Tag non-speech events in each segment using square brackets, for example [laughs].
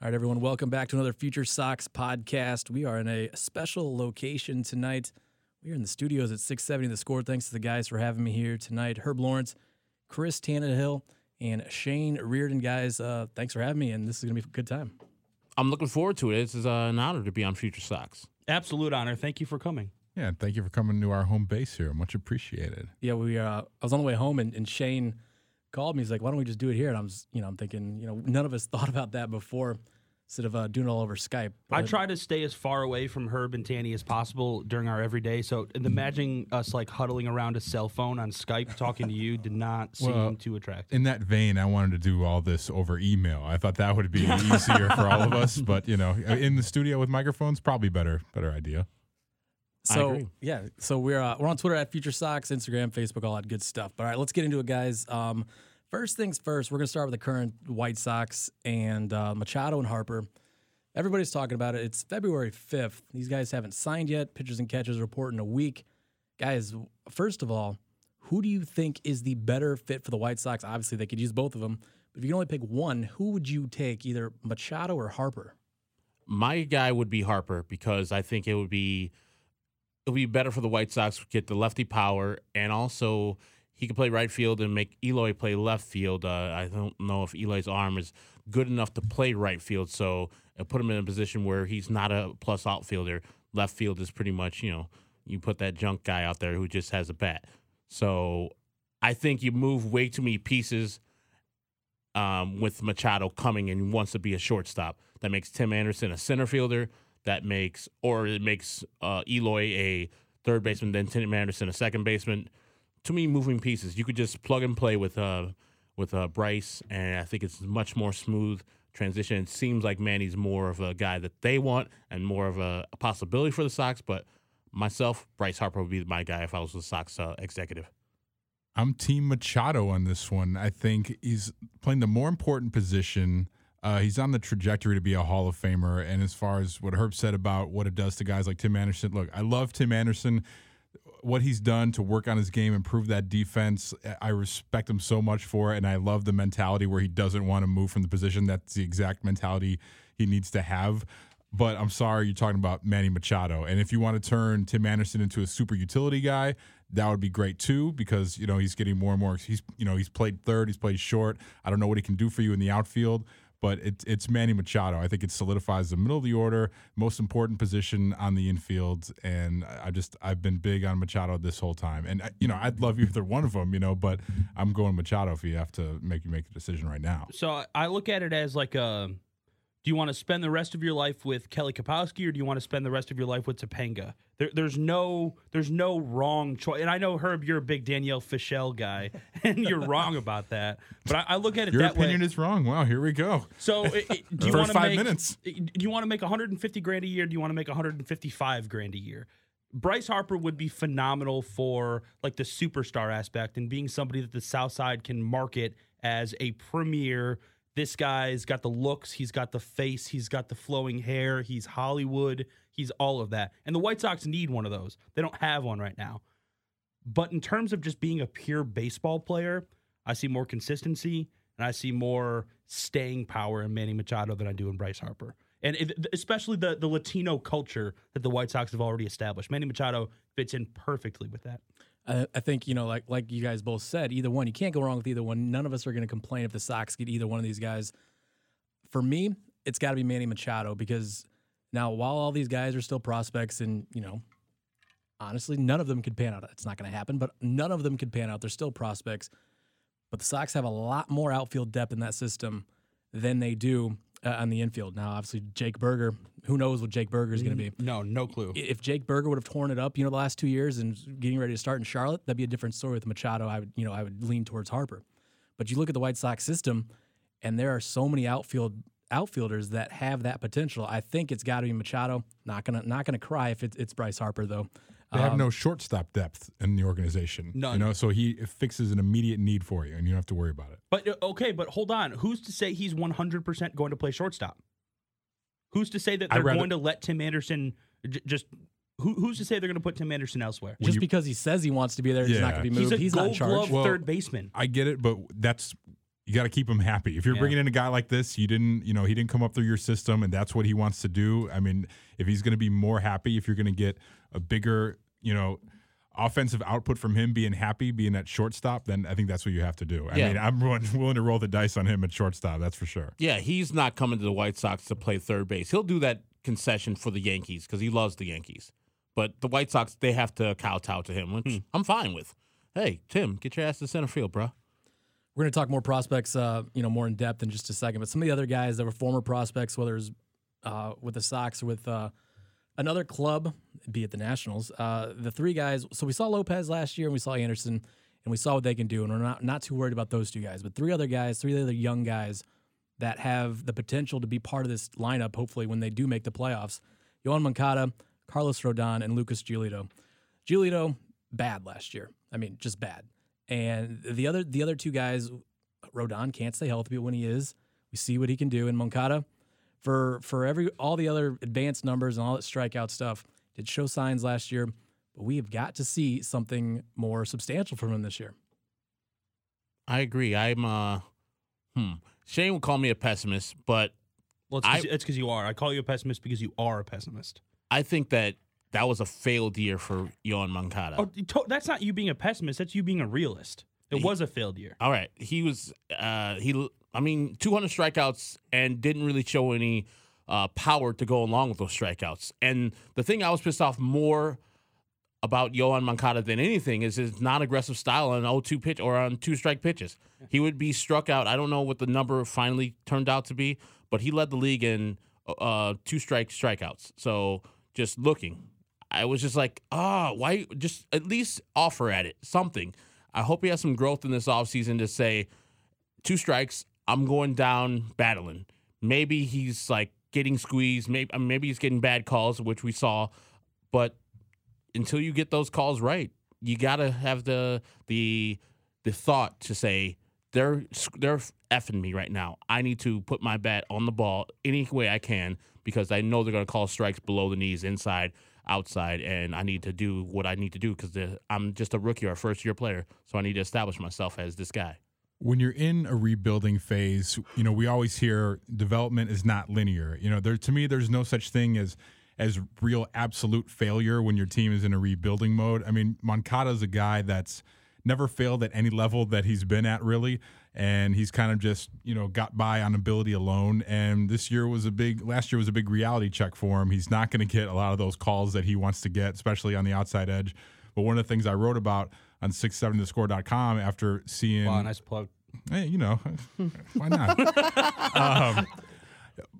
All right, everyone, welcome back to another Future Sox podcast. We are in a special location tonight. We are in the studios at 670 The Score. Thanks to the guys for having me here tonight. Herb Lawrence, Chris Tannehill, and Shane Reardon. Guys, uh, thanks for having me, and this is going to be a good time. I'm looking forward to it. This is uh, an honor to be on Future Sox. Absolute honor. Thank you for coming. Yeah, and thank you for coming to our home base here. Much appreciated. Yeah, we. Uh, I was on the way home, and, and Shane called me. He's like, "Why don't we just do it here?" And I'm, just, you know, I'm thinking, you know, none of us [laughs] thought about that before instead of uh, doing it all over Skype. I try to stay as far away from Herb and Tanny as possible during our everyday. So imagining us like huddling around a cell phone on Skype talking to you did not [laughs] seem Well, too attractive. In that vein, I wanted to do all this over email. I thought that would be [laughs] easier for all of us, but you know, in the studio with microphones, probably better, better idea. So yeah, so we're uh, we're on Twitter at Future Sox, Instagram, Facebook, all that good stuff. But all right, let's get into it, guys. Um, first things first, we're gonna start with the current White Sox and uh, Machado and Harper. Everybody's talking about it. It's February fifth. These guys haven't signed yet. Pitchers and catchers report in a week. Guys, first of all, who do you think is the better fit for the White Sox? Obviously, they could use both of them. But if you can only pick one, who would you take, either Machado or Harper? My guy would be Harper because I think it would be it would be better for the White Sox to get the lefty power and also he could play right field and make Eloy play left field. Uh, I don't know if Eloy's arm is good enough to play right field, so uh, put him in a position where he's not a plus outfielder. Left field is pretty much you know you put that junk guy out there who just has a bat. So I think you move way too many pieces um, with Machado coming and wants to be a shortstop. That makes Tim Anderson a center fielder. That makes, or it makes uh, Eloy a third baseman, then Tim Anderson a second baseman. Too many moving pieces. You could just plug and play with uh, with uh, Bryce, and I think it's much more smooth transition. It seems like Manny's more of a guy that they want and more of a, a possibility for the Sox. But myself, Bryce Harper would be my guy if I was the Sox uh, executive. I'm Team Machado on this one. I think he's playing the more important position. Uh, he's on the trajectory to be a Hall of Famer. And as far as what Herb said about what it does to guys like Tim Anderson, look, I love Tim Anderson. What he's done to work on his game, improve that defense, I respect him so much for it. And I love the mentality where he doesn't want to move from the position. That's the exact mentality he needs to have. But I'm sorry, you're talking about Manny Machado. And if you want to turn Tim Anderson into a super utility guy, that would be great too, because you know he's getting more and more. He's you know he's played third, he's played short. I don't know what he can do for you in the outfield, but it's it's Manny Machado. I think it solidifies the middle of the order, most important position on the infield, and I just I've been big on Machado this whole time. And you know I'd love either one of them, you know, but I'm going Machado if you have to make you make a decision right now. So I look at it as like a do you want to spend the rest of your life with Kelly Kapowski or do you want to spend the rest of your life with Topanga? There, there's no there's no wrong choice. And I know Herb, you're a big Danielle Fishel guy, [laughs] and you're wrong about that. But I, I look at it Your that opinion is wrong. Wow, here we go. So, do you [laughs] want to five make minutes. Do you want to make 150 grand a year? Do you want to make 155 grand a year? Bryce Harper would be phenomenal for like the superstar aspect and being somebody that the South Side can market as a premier. This guy's got the looks, he's got the face, he's got the flowing hair, he's Hollywood, he's all of that. And the White Sox need one of those. They don't have one right now. But in terms of just being a pure baseball player, I see more consistency and I see more staying power in Manny Machado than I do in Bryce Harper. And it, especially the, the Latino culture that the White Sox have already established. Manny Machado fits in perfectly with that. I, I think you know, like like you guys both said, either one. You can't go wrong with either one. None of us are going to complain if the Sox get either one of these guys. For me, it's got to be Manny Machado because now, while all these guys are still prospects, and you know, honestly, none of them could pan out. It's not going to happen, but none of them could pan out. They're still prospects. But the Sox have a lot more outfield depth in that system than they do uh, on the infield. Now, obviously, Jake Burger. Who knows what Jake Burger is going to be? No, no clue. if Jake Burger would have torn it up, you know, the last two years and getting ready to start in Charlotte, that'd be a different story with Machado. I would, you know, I would lean towards Harper. But you look at the White Sox system, and there are so many outfield outfielders that have that potential. I think it's got to be Machado. Not gonna not gonna cry if it's, it's Bryce Harper though. They have no shortstop depth in the organization. None. You know, so he fixes an immediate need for you, and you don't have to worry about it. But uh, okay, but hold on. Who's to say he's 100% going to play shortstop? Who's to say that they're rather- going to let Tim Anderson j- just who, who's to say they're going to put Tim Anderson elsewhere? Just you- because he says he wants to be there, he's not going to be moved. He's He's, a not in gold charge. glove Well, third baseman. I get it, but that's you got to keep him happy. If you're Yeah. bringing in a guy like this, you didn't, you know, he didn't come up through your system, and that's what he wants to do. I mean, if he's going to be more happy, if you're going to get a bigger, you know, offensive output from him being happy, being at shortstop, then I think that's what you have to do. I Yeah. mean, I'm willing, [laughs] willing to roll the dice on him at shortstop. That's for sure. Yeah, he's not coming to the White Sox to play third base. He'll do that concession for the Yankees because he loves the Yankees. But the White Sox, they have to kowtow to him, which hmm. I'm fine with. Hey, Tim, get your ass to center field, bro. We're going to talk more prospects, uh, you know, more in depth in just a second. But some of the other guys that were former prospects, whether it's uh, with the Sox with uh, another club, be it the Nationals, uh, the three guys. So we saw Lopez last year, and we saw Anderson, and we saw what they can do, and we're not not too worried about those two guys. But three other guys, three other young guys that have the potential to be part of this lineup. Hopefully, when they do make the playoffs, Yoan Moncada, Carlos Rodon, and Lucas Giolito. Giolito bad last year. I mean, just bad. And the other the other two guys, Rodon can't stay healthy, but when he is, we see what he can do. And Moncada, for for every all the other advanced numbers and all that strikeout stuff, did show signs last year. But we have got to see something more substantial from him this year. I agree. I'm, uh, hmm. Shane would call me a pessimist, but Well, I- it's because you are. I call you a pessimist because you are a pessimist. I think that that was a failed year for Yoan Moncada. Oh, to- that's not you being a pessimist. That's you being a realist. It He- was a failed year. All right, he was uh he I mean 200 strikeouts and didn't really show any uh power to go along with those strikeouts. And the thing I was pissed off more about Yoan Moncada than anything is his non-aggressive style on 0-2 pitch or on two strike pitches. He would be struck out. I don't know what the number finally turned out to be, but he led the league in uh two strike strikeouts. So just looking, I was just like, ah, why just at least offer at it something. I hope he has some growth in this offseason to say, two strikes, I'm going down battling. Maybe he's like getting squeezed. Maybe maybe he's getting bad calls, which we saw. But until you get those calls right, you gotta have the the the thought to say they're they're effing me right now. I need to put my bat on the ball any way I can because I know they're gonna call strikes below the knees, inside, outside, and I need to do what I need to do because I'm just a rookie or a first year player, so I need to establish myself as this guy. when you're in a rebuilding phase, you know, we always hear development is not linear. You know, there to me there's no such thing as as real absolute failure when your team is in a rebuilding mode. I mean, Moncada's a guy that's never failed at any level that he's been at really and he's kind of just, you know, got by on ability alone and this year was a big last year was a big reality check for him. He's not going to get a lot of those calls that he wants to get, especially on the outside edge. But one of the things I wrote about on 670thescore.com after seeing Wow, nice plug. Hey, you know, [laughs] why not? [laughs] um,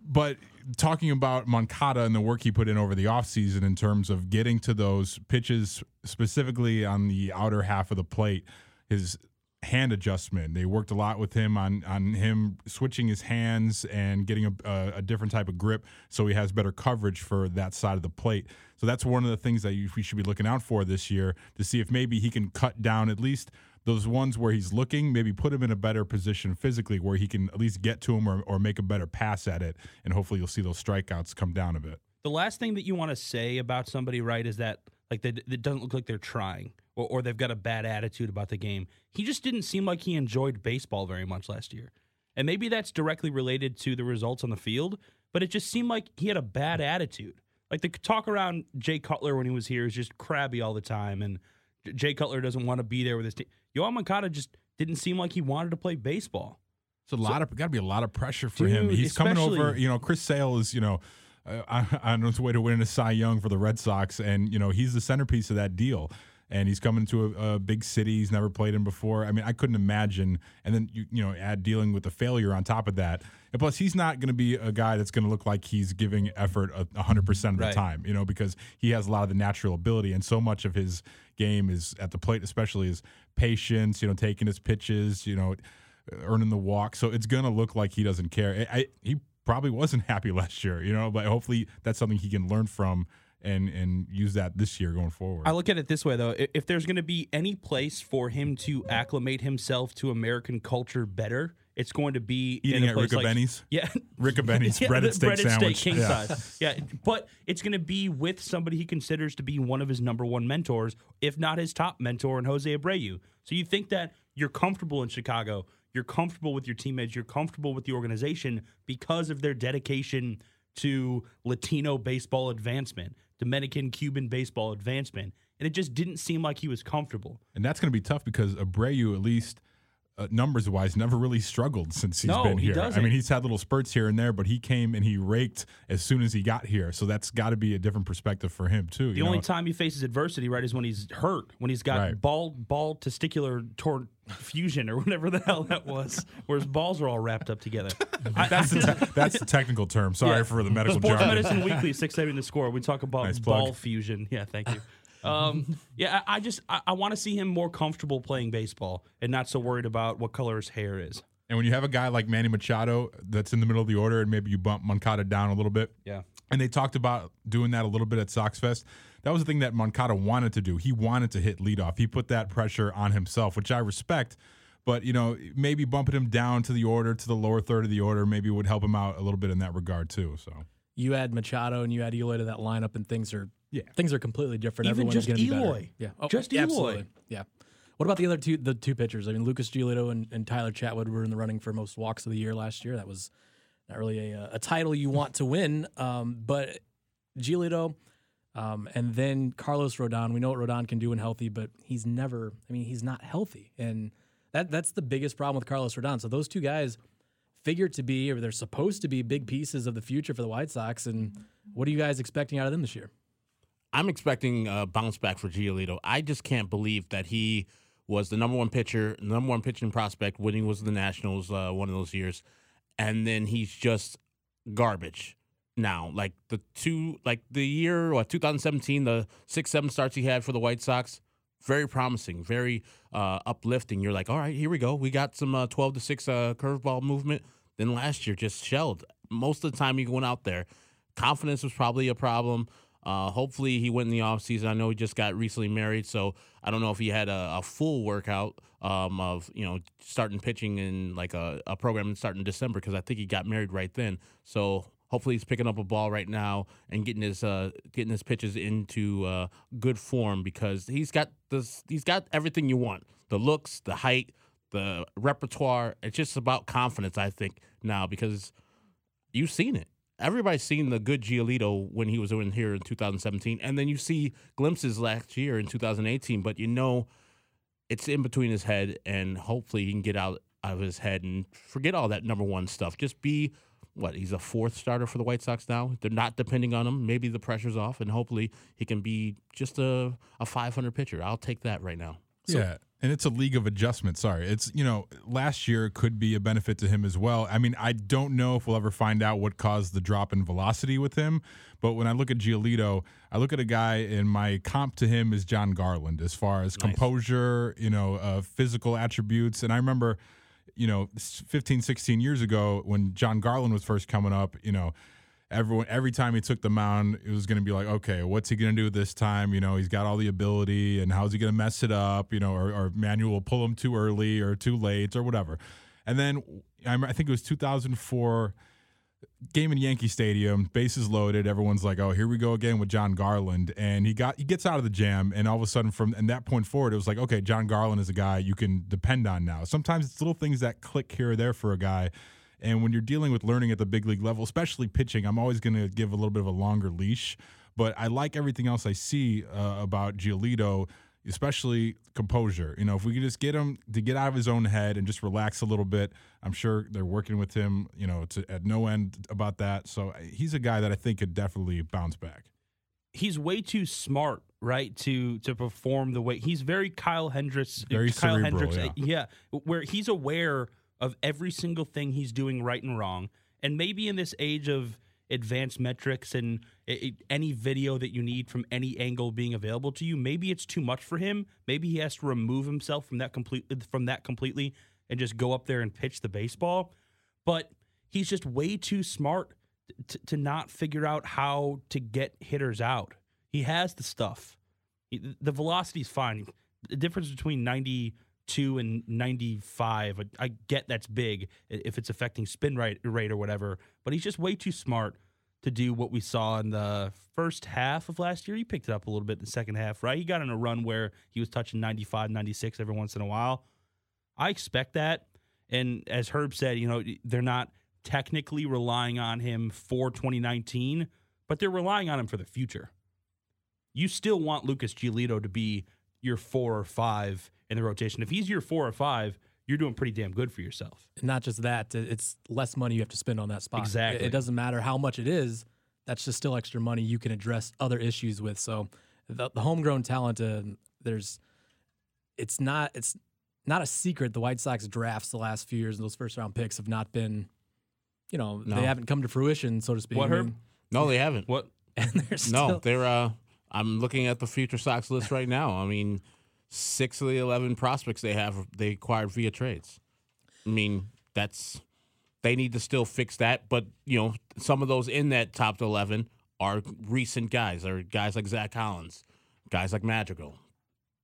but talking about Moncada and the work he put in over the offseason in terms of getting to those pitches, specifically on the outer half of the plate, his hand adjustment. They worked a lot with him on on him switching his hands and getting a, a, a different type of grip, so he has better coverage for that side of the plate. So that's one of the things that you, we should be looking out for this year to see if maybe he can cut down at least those ones where he's looking, maybe put him in a better position physically where he can at least get to him or, or make a better pass at it. And hopefully you'll see those strikeouts come down a bit. The last thing that you want to say about somebody, right, is that like they, it doesn't look like they're trying or, or they've got a bad attitude about the game. He just didn't seem like he enjoyed baseball very much last year. And maybe that's directly related to the results on the field, but it just seemed like he had a bad attitude. Like the talk around Jay Cutler when he was here is just crabby all the time, and Jay Cutler doesn't want to be there with his team. Yoan Moncada just didn't seem like he wanted to play baseball. It's a lot of got to be a lot of pressure for him. He's coming over. You know, Chris Sale is you know uh, [laughs] on his way to winning a Cy Young for the Red Sox, and you know he's the centerpiece of that deal. And he's coming to a, a big city. He's never played in before. I mean, I couldn't imagine. And then you you know add dealing with the failure on top of that. And plus, he's not going to be a guy that's going to look like he's giving effort a hundred percent of the Right. time. You know, because he has a lot of the natural ability, and so much of his game is at the plate, especially is patience. You know, taking his pitches. You know, earning the walk. So it's going to look like he doesn't care. I, I, he probably wasn't [laughs] happy last year, you know, but hopefully that's something he can learn from and and use that this year going forward. I look at it this way, though. If there's going to be any place for him to acclimate himself to American culture better, it's going to be Eating in a at place Ricka like, Benny's? [laughs] Yeah, Ricobene's [laughs] breaded the steak sandwich. king Yeah. size. Yeah, but it's going to be with somebody he considers to be one of his number one mentors, if not his top mentor, in Jose Abreu. So you think that you're comfortable in Chicago, you're comfortable with your teammates, you're comfortable with the organization because of their dedication to Latino baseball advancement, Dominican Cuban baseball advancement. And it just didn't seem like he was comfortable. And that's going to be tough because Abreu, at least uh, numbers wise, never really struggled since he's No, been he here. I doesn't. mean, he's had little spurts here and there, but he came and he raked as soon as he got here. So that's got to be a different perspective for him too. The only time he faces adversity, right, is when he's hurt, when he's got Right. ball ball testicular tor- fusion or whatever the hell that was, where his balls are all wrapped up together. [laughs] That's the te- that's the technical term. Sorry Yeah. for the medical Sports jargon. Medicine Weekly, six seven the score. We talk about Nice ball fusion. Yeah, thank you. Um, [laughs] yeah, I, I just I, I want to see him more comfortable playing baseball and not so worried about what color his hair is. And when you have a guy like Manny Machado that's in the middle of the order, and maybe you bump Moncada down a little bit, Yeah. and they talked about doing that a little bit at Sox Fest. That was the thing that Moncada wanted to do. He wanted to hit leadoff. He put that pressure on himself, which I respect. But you know, maybe bumping him down to the order, to the lower third of the order, maybe would help him out a little bit in that regard too. So You add Machado and you add Eloy to that lineup, and things are Yeah. things are completely different. Even Everyone's just going to be Eloy. better. Yeah, Oh, Just yeah, Eloy. Absolutely. Yeah. What about the other two the two pitchers? I mean, Lucas Giolito and, and Tyler Chatwood were in the running for most walks of the year last year. That was not really a, a title you want to win, um, but Giolito. Um, and then Carlos Rodon. We know what Rodon can do when healthy, but he's never. I mean, he's not healthy, and that that's the biggest problem with Carlos Rodon. So those two guys figure to be, or they're supposed to be, big pieces of the future for the White Sox. And what are you guys expecting out of them this year? I'm expecting a bounce back for Giolito. I just can't believe that he was the number one pitcher, number one pitching prospect winning was the Nationals uh, one of those years, and then he's just garbage now. Like the two, like the year what 2017, the six seven starts he had for the White Sox, very promising, very uh, uplifting. You're like, all right, here we go. We got some uh, 12 to six uh, curveball movement. Then last year just shelled. Most of the time he went out there, confidence was probably a problem. Uh, hopefully he went in the offseason. I know he just got recently married, so I don't know if he had a, a full workout um, of you know starting pitching in like a, a program starting in December because I think he got married right then. So hopefully he's picking up a ball right now and getting his uh, getting his pitches into uh, good form because he's got this he's got everything you want the looks, the height, the repertoire. It's just about confidence, I think now because you've seen it. Everybody's seen the good Giolito when he was in here in 2017, and then you see glimpses last year in 2018. But you know, it's in between his head, and hopefully he can get out of his head and forget all that number one stuff. Just be what he's a fourth starter for the White Sox now. They're not depending on him. Maybe the pressure's off, and hopefully he can be just a a 500 pitcher. I'll take that right now. yeah, and it's a league of adjustment. Sorry, it's you know last year could be a benefit to him as well. I mean, I don't know if we'll ever find out what caused the drop in velocity with him, but when I look at Giolito, I look at a guy, and my comp to him is Jon Garland as far as composure, you know, uh, physical attributes, and I remember. You know, 15, 16 years ago when Jon Garland was first coming up, you know, everyone every time he took the mound, it was going to be like, okay, what's he going to do this time? You know, he's got all the ability, and how's he going to mess it up? You know, or, or Manuel will pull him too early or too late or whatever. And then I, I think it was 2004 game in Yankee Stadium, bases loaded. Everyone's like, "Oh, here we go again with Jon Garland," and he got he gets out of the jam, and all of a sudden, from and that point forward, it was like, "Okay, Jon Garland is a guy you can depend on now." Sometimes it's little things that click here or there for a guy. And when you're dealing with learning at the big league level, especially pitching, I'm always going to give a little bit of a longer leash. But I like everything else I see uh, about Giolito, especially composure. You know, if we could just get him to get out of his own head and just relax a little bit, I'm sure they're working with him, you know, to, at no end about that. So uh, he's a guy that I think could definitely bounce back. He's way too smart, right, to to perform the way he's very Kyle Hendricks. Very Kyle cerebral, Hendricks, yeah. yeah, where he's aware of every single thing he's doing right and wrong, and maybe in this age of advanced metrics and i i- any video that you need from any angle being available to you, maybe it's too much for him. Maybe he has to remove himself from that complete from that completely and just go up there and pitch the baseball. But he's just way too smart to, to not figure out how to get hitters out. He has the stuff. He- The velocity's fine. The difference between 92 and 95, I, I get that's big if it's affecting spin rate, rate or whatever, but he's just way too smart to do what we saw in the first half of last year. He picked it up a little bit in the second half, right? He got in a run where he was touching 95, 96 every once in a while. I expect that. And as Herb said, you know, they're not technically relying on him for 2019, but they're relying on him for the future. You still want Lucas Giolito to be your four or five in the rotation. If he's your four or five, you're doing pretty damn good for yourself. And not just that, it's less money you have to spend on that spot. Exactly. It, it doesn't matter how much it is. That's just still extra money you can address other issues with. So the, the homegrown talent, uh, there's, it's not, it's not a secret. The White Sox drafts the last few years and those first round picks have not been, you know, No. they haven't come to fruition, so to speak. What, I Herb? mean, No, they haven't. What? [laughs] And they're still, No, they're. Uh, I'm looking at the future Sox list right now. I mean, six of the eleven prospects they have they acquired via trades. I mean, that's they need to still fix that. But you know, some of those in that top eleven are recent guys. Are guys like Zack Collins, guys like Madrigal.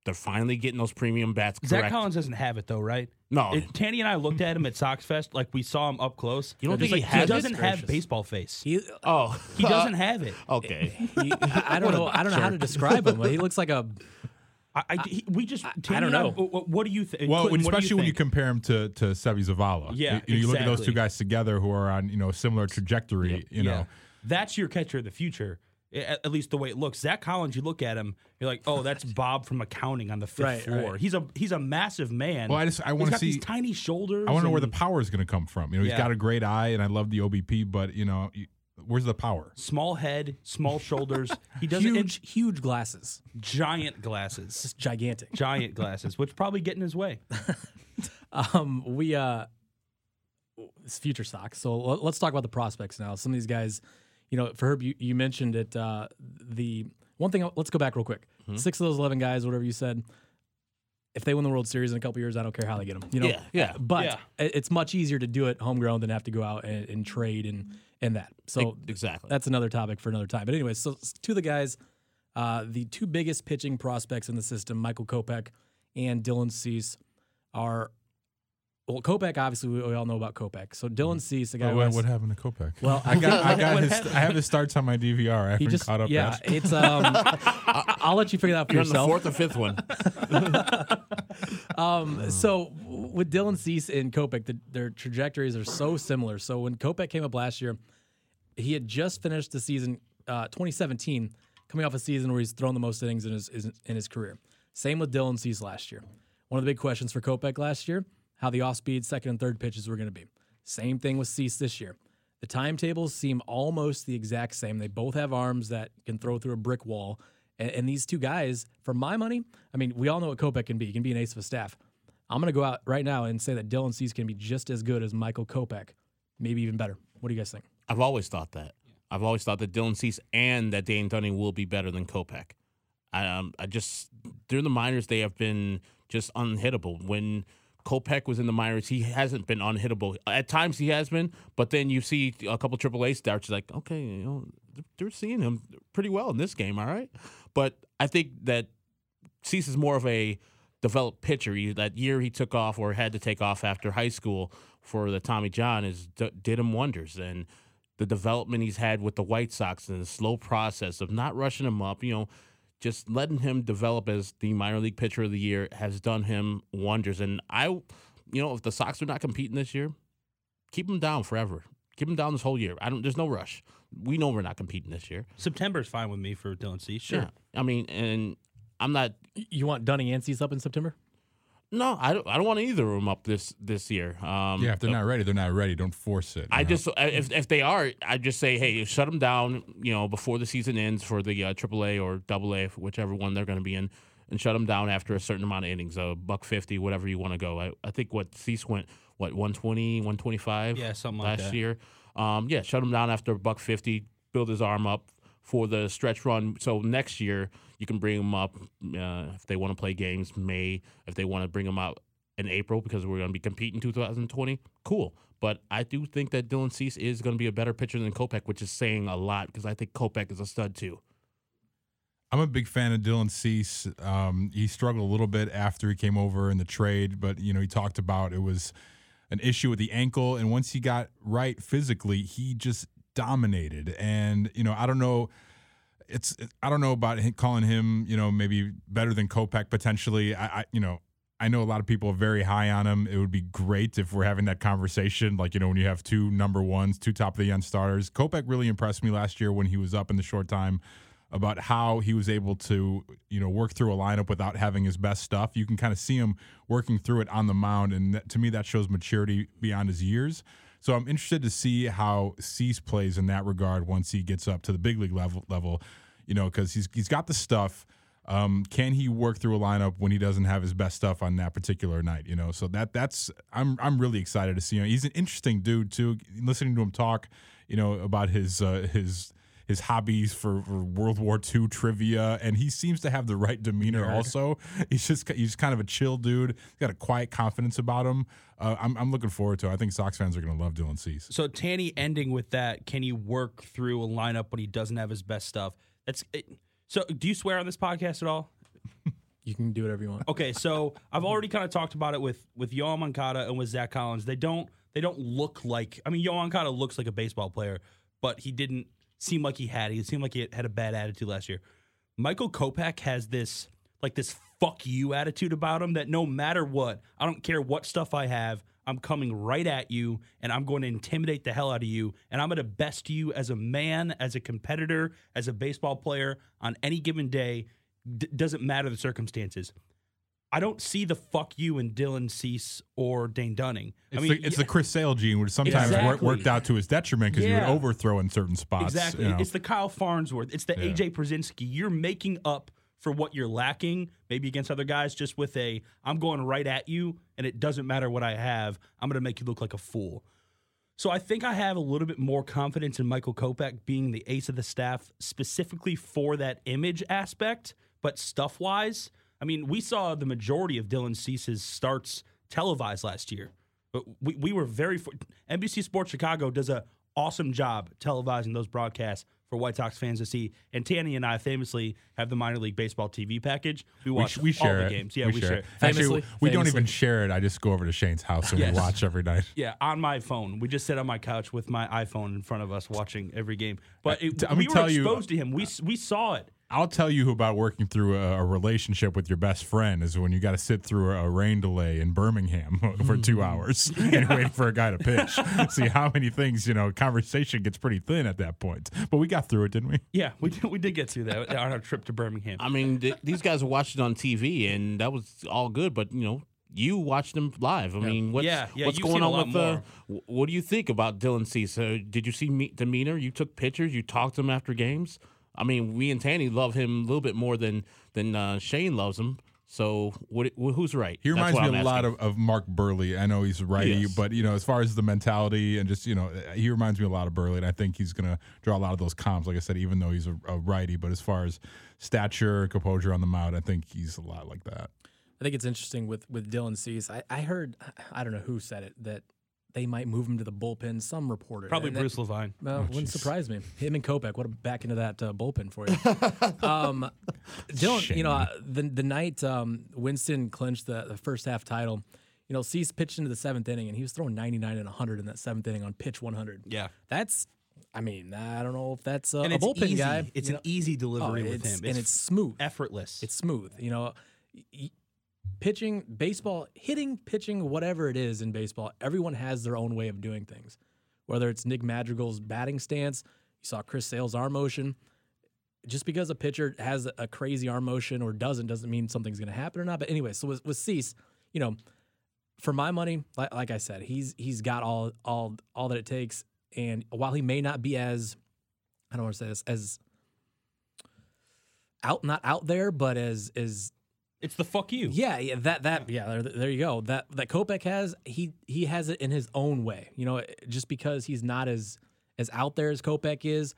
They're finally getting those premium bats correct. Zack Collins doesn't have it though, right? No, It, Tanny and I looked at him at Sox Fest, like we saw him up close. You don't think he like, has it? doesn't have baseball face. he, oh, He doesn't have it. [laughs] okay. he, I I don't know. I don't know how to describe him. He looks like a. I, I he- we just Tanny don't and know. what, what do you think? Well, when, what do especially when you compare him to to Seby Zavala. Yeah, you, you look at those two guys together who are on you know a similar trajectory. You Yeah. know, that's your catcher of the future. At, least the way it looks. Zack Collins, you look at him, you're like, oh, that's [laughs] Bob from accounting on the fifth Right, floor. right. He's a he's a massive man. Well, I just- I got these see- tiny shoulders. I want to know where the power is going to come from. You know, he's Yeah. got a great eye, and I love the OBP, but you know, where's the power? small head, small shoulders. He doesn't Huge, huge glasses, giant glasses, just gigantic. giant glasses, which probably get in his way. [laughs] Um, we uh, it's future Sox. So let's talk about the prospects now. Some of these guys, you know, for Herb, you, you mentioned it. Uh, the one thing. Let's go back real quick. Six of those eleven guys, whatever you said. If they win the World Series in a couple years, I don't care how they get them. You know, Yeah, yeah. But Yeah. it's much easier to do it homegrown than have to go out and, and trade and and that. So exactly. that's another topic for another time. But anyways, so to the guys, uh, the two biggest pitching prospects in the system, Michael Kopech and Dylan Cease, are well. Kopech, obviously, we, we all know about Kopech. So Dylan Cease, the guy Oh, who what, happened to Kopech? Well, I [laughs] got I [laughs] got what his I have his [laughs] starts on my DVR. I haven't he just caught up yeah, yet. it's um. I, I'll let you figure that out for You're on the yourself. fourth or fifth one. Um, so with Dylan Cease and Kopech, the, their trajectories are so similar. So when Kopech came up last year, he had just finished the season uh, 2017, coming off a season where he's thrown the most innings in his, his in his career. Same with Dylan Cease last year. One of the big questions for Kopech last year: how the off-speed second and third pitches were going to be. Same thing with Cease this year. The timetables seem almost the exact same. They both have arms that can throw through a brick wall. And, and these two guys, for my money, I mean, we all know what Kopech can be. He can be an ace of a staff. I'm going to go out right now and say that Dylan Cease can be just as good as Michael Kopech, maybe even better. What do you guys think? I've always thought that. I've always thought that Dylan Cease and that Dane Dunning will be better than Kopech. I, um, I just during the minors they have been just unhittable. When Kopech was in the minors, he hasn't been unhittable. At times he has been, but then you see a couple AAA starts, like, okay, you know, they're seeing him pretty well in this game, all right. But I think that Cease is more of a developed pitcher. He, that year he took off or had to take off after high school for the Tommy John is d- did him wonders. And the development he's had with the White Sox and the slow process of not rushing him up, you know, just letting him develop as the minor league pitcher of the year has done him wonders. And I, you know, if the Sox are not competing this year, keep him down forever. Keep him down this whole year. I don't. There's no rush. We know we're not competing this year. September is fine with me for Dylan Cease. Sure. Yeah. I mean, and I'm not. You want Dunning and Cease up in September? No, I don't. I don't want either of them up this this year. Um, yeah, if they're not ready, they're not ready. Don't force it. I know? just if if they are, I just say, hey, shut them down. You know, before the season ends for the uh, AAA or AA, whichever one they're going to be in, and shut them down after a certain amount of innings, a buck fifty, whatever you want to go. I, I think what Cease went what 120, 125 Yeah, something like last that. year. Um, yeah, shut him down after a buck fifty, build his arm up for the stretch run. So next year you can bring them up uh, if they want to play games May, if they want to bring them out in April because we're going to be competing 2020. Cool. But I do think that Dylan Cease is going to be a better pitcher than Kopech, which is saying a lot because I think Kopech is a stud too. I'm a big fan of Dylan Cease. Um, he struggled a little bit after he came over in the trade, but you know he talked about it was an issue with the ankle, and once he got right physically, he just dominated. And you know I don't know, it's I don't know about calling him you know maybe better than Kopech potentially. I, I you know. I know a lot of people are very high on him. It would be great if we're having that conversation, like you know when you have two number ones, two top of the end starters. Kopech really impressed me last year when he was up in the short time about how he was able to you know work through a lineup without having his best stuff. You can kind of see him working through it on the mound, and that, to me that shows maturity beyond his years. So I'm interested to see how Cease plays in that regard once he gets up to the big league level. Level, you know, because he's he's got the stuff. Um, can he work through a lineup when he doesn't have his best stuff on that particular night? You know, so that that's I'm I'm really excited to see him. He's an interesting dude too. Listening to him talk, you know, about his uh, his his hobbies for, for, World War II trivia, and he seems to have the right demeanor. Nerd. Also, he's just he's kind of a chill dude. He's got a quiet confidence about him. Uh, I'm I'm looking forward to. it. I think Sox fans are going to love Dylan Cease. So Tanny ending with that, can he work through a lineup when he doesn't have his best stuff? That's it. so. Do you swear on this podcast at all? You can do whatever you want. Okay, so I've already kind of talked about it with with Yoan Moncada and with Zack Collins. They don't they don't look like. I mean, Yoan Moncada looks like a baseball player, but he didn't seem like he had. He seemed like he had a bad attitude last year. Michael Kopech has this like this fuck you attitude about him that no matter what, I don't care what stuff I have, I'm coming right at you and I'm going to intimidate the hell out of you and I'm going to best you as a man, as a competitor, as a baseball player on any given day. D- doesn't matter the circumstances. I don't see the fuck you in Dylan Cease or Dane Dunning. It's, I mean, the, it's yeah, the Chris Sale gene, which sometimes exactly. worked out to his detriment because yeah. you would overthrow in certain spots. Exactly. You know? It's the Kyle Farnsworth. It's the yeah. AJ Pierzynski. You're making up for what you're lacking, maybe against other guys, just with a I'm going right at you, and it doesn't matter what I have. I'm going to make you look like a fool. So I think I have a little bit more confidence in Michael Kopech being the ace of the staff, specifically for that image aspect. But stuff wise, I mean, we saw the majority of Dylan Cease's starts televised last year. But we, we were very NBC Sports Chicago does a awesome job televising those broadcasts for White Sox fans to see. And Tanny and I famously have the minor league baseball TV package. We watch we, we share all the it. games. Yeah, we, we share. it. Actually, we famously. don't even share it. I just go over to Shane's house and yes. we watch every night. [laughs] Yeah, on my phone. We just sit on my couch with my iPhone in front of us watching every game. But it, uh, we were exposed you, to him. We we saw it. I'll tell you about working through a, a, relationship with your best friend is when you got to sit through a, rain delay in Birmingham [laughs] for two mm. hours [laughs] and wait for a guy to pitch. [laughs] See how many things you know. Conversation gets pretty thin at that point, but we got through it, didn't we? Yeah, we did, we did get through that on our trip to Birmingham. I mean, th- these guys were watching on TV, and that was all good. But you know, you watched them live. I yeah. mean, what's, yeah, yeah, what's going on with the? Uh, what do you think about Dylan Cease? Uh, did you see me, demeanor? You took pictures. You talked to him after games. I mean, we and Tanny love him a little bit more than than uh, Shane loves him. So what, who's right? He reminds me a lot of, of Mark Buehrle. I know he's righty, yes. but you know, as far as the mentality and just you know, he reminds me a lot of Burley, and I think he's going to draw a lot of those comps. Like I said, even though he's a, a righty, but as far as stature, composure on the mound, I think he's a lot like that. I think it's interesting with with Dylan Cease. I, I heard I don't know who said it that they might move him to the bullpen. Some reported probably and Bruce that, Levine. Well, oh, wouldn't geez. surprise me. Him and Kopech. What a back into that uh, bullpen for you. [laughs] um, Dylan, Shame. you know uh, the the night um, Winston clinched the, the first half title. You know, Cease pitched into the seventh inning, and he was throwing 99 and 100 in that seventh inning on pitch 100. Yeah, that's. I mean, I don't know if that's a, a bullpen easy. guy. It's an know. easy delivery oh, with him, it's, and it's smooth, effortless. It's smooth. You know, pitching, baseball, hitting, pitching, whatever it is in baseball, everyone has their own way of doing things. Whether it's Nick Madrigal's batting stance, you saw Chris Sale's arm motion. Just because a pitcher has a crazy arm motion or doesn't, doesn't mean something's going to happen or not. But anyway, so with, with Cease, you know, for my money, like, like I said, he's he's got all all all that it takes. And while he may not be as, I don't want to say this as out not out there, but as as it's the fuck you. Yeah, yeah, that that yeah, there, there you go. That that Kopech has, he he has it in his own way. You know, just because he's not as as out there as Kopech is,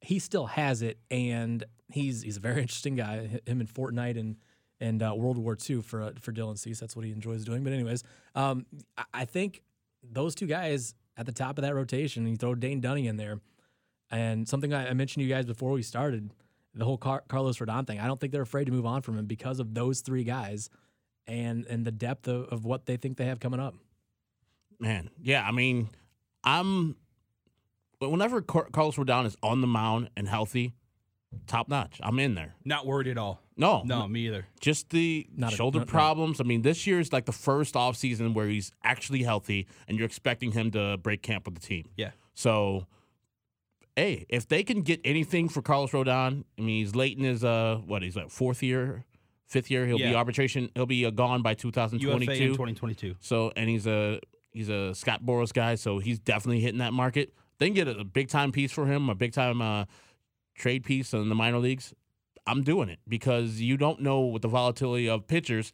he still has it, and he's he's a very [laughs] interesting guy. Him in Fortnite and and uh, World War II for uh, for Dylan Cease. That's what he enjoys doing. But anyways, um, I, I think those two guys at the top of that rotation. and You throw Dane Dunning in there, and something I, I mentioned to you guys before we started the whole Car- Carlos Rodon thing. I don't think they're afraid to move on from him because of those three guys and and the depth of, of what they think they have coming up. Man, yeah, I mean, I'm whenever Car- Carlos Rodon is on the mound and healthy, top notch. I'm in there. Not worried at all. No, No, me either. just the Not a- shoulder no- no. problems. I mean, this year is like the first offseason where he's actually healthy, and you're expecting him to break camp with the team. Yeah. So, hey, if they can get anything for Carlos Rodon, I mean, he's late in his uh, what? He's like fourth year, fifth year. He'll be arbitration. He'll be uh, gone by UFA in 2022. 2022. So, and he's a he's a Scott Boras guy, so he's definitely hitting that market. Then get a, big time piece for him, a big time uh, trade piece in the minor leagues. I'm doing it because you don't know with the volatility of pitchers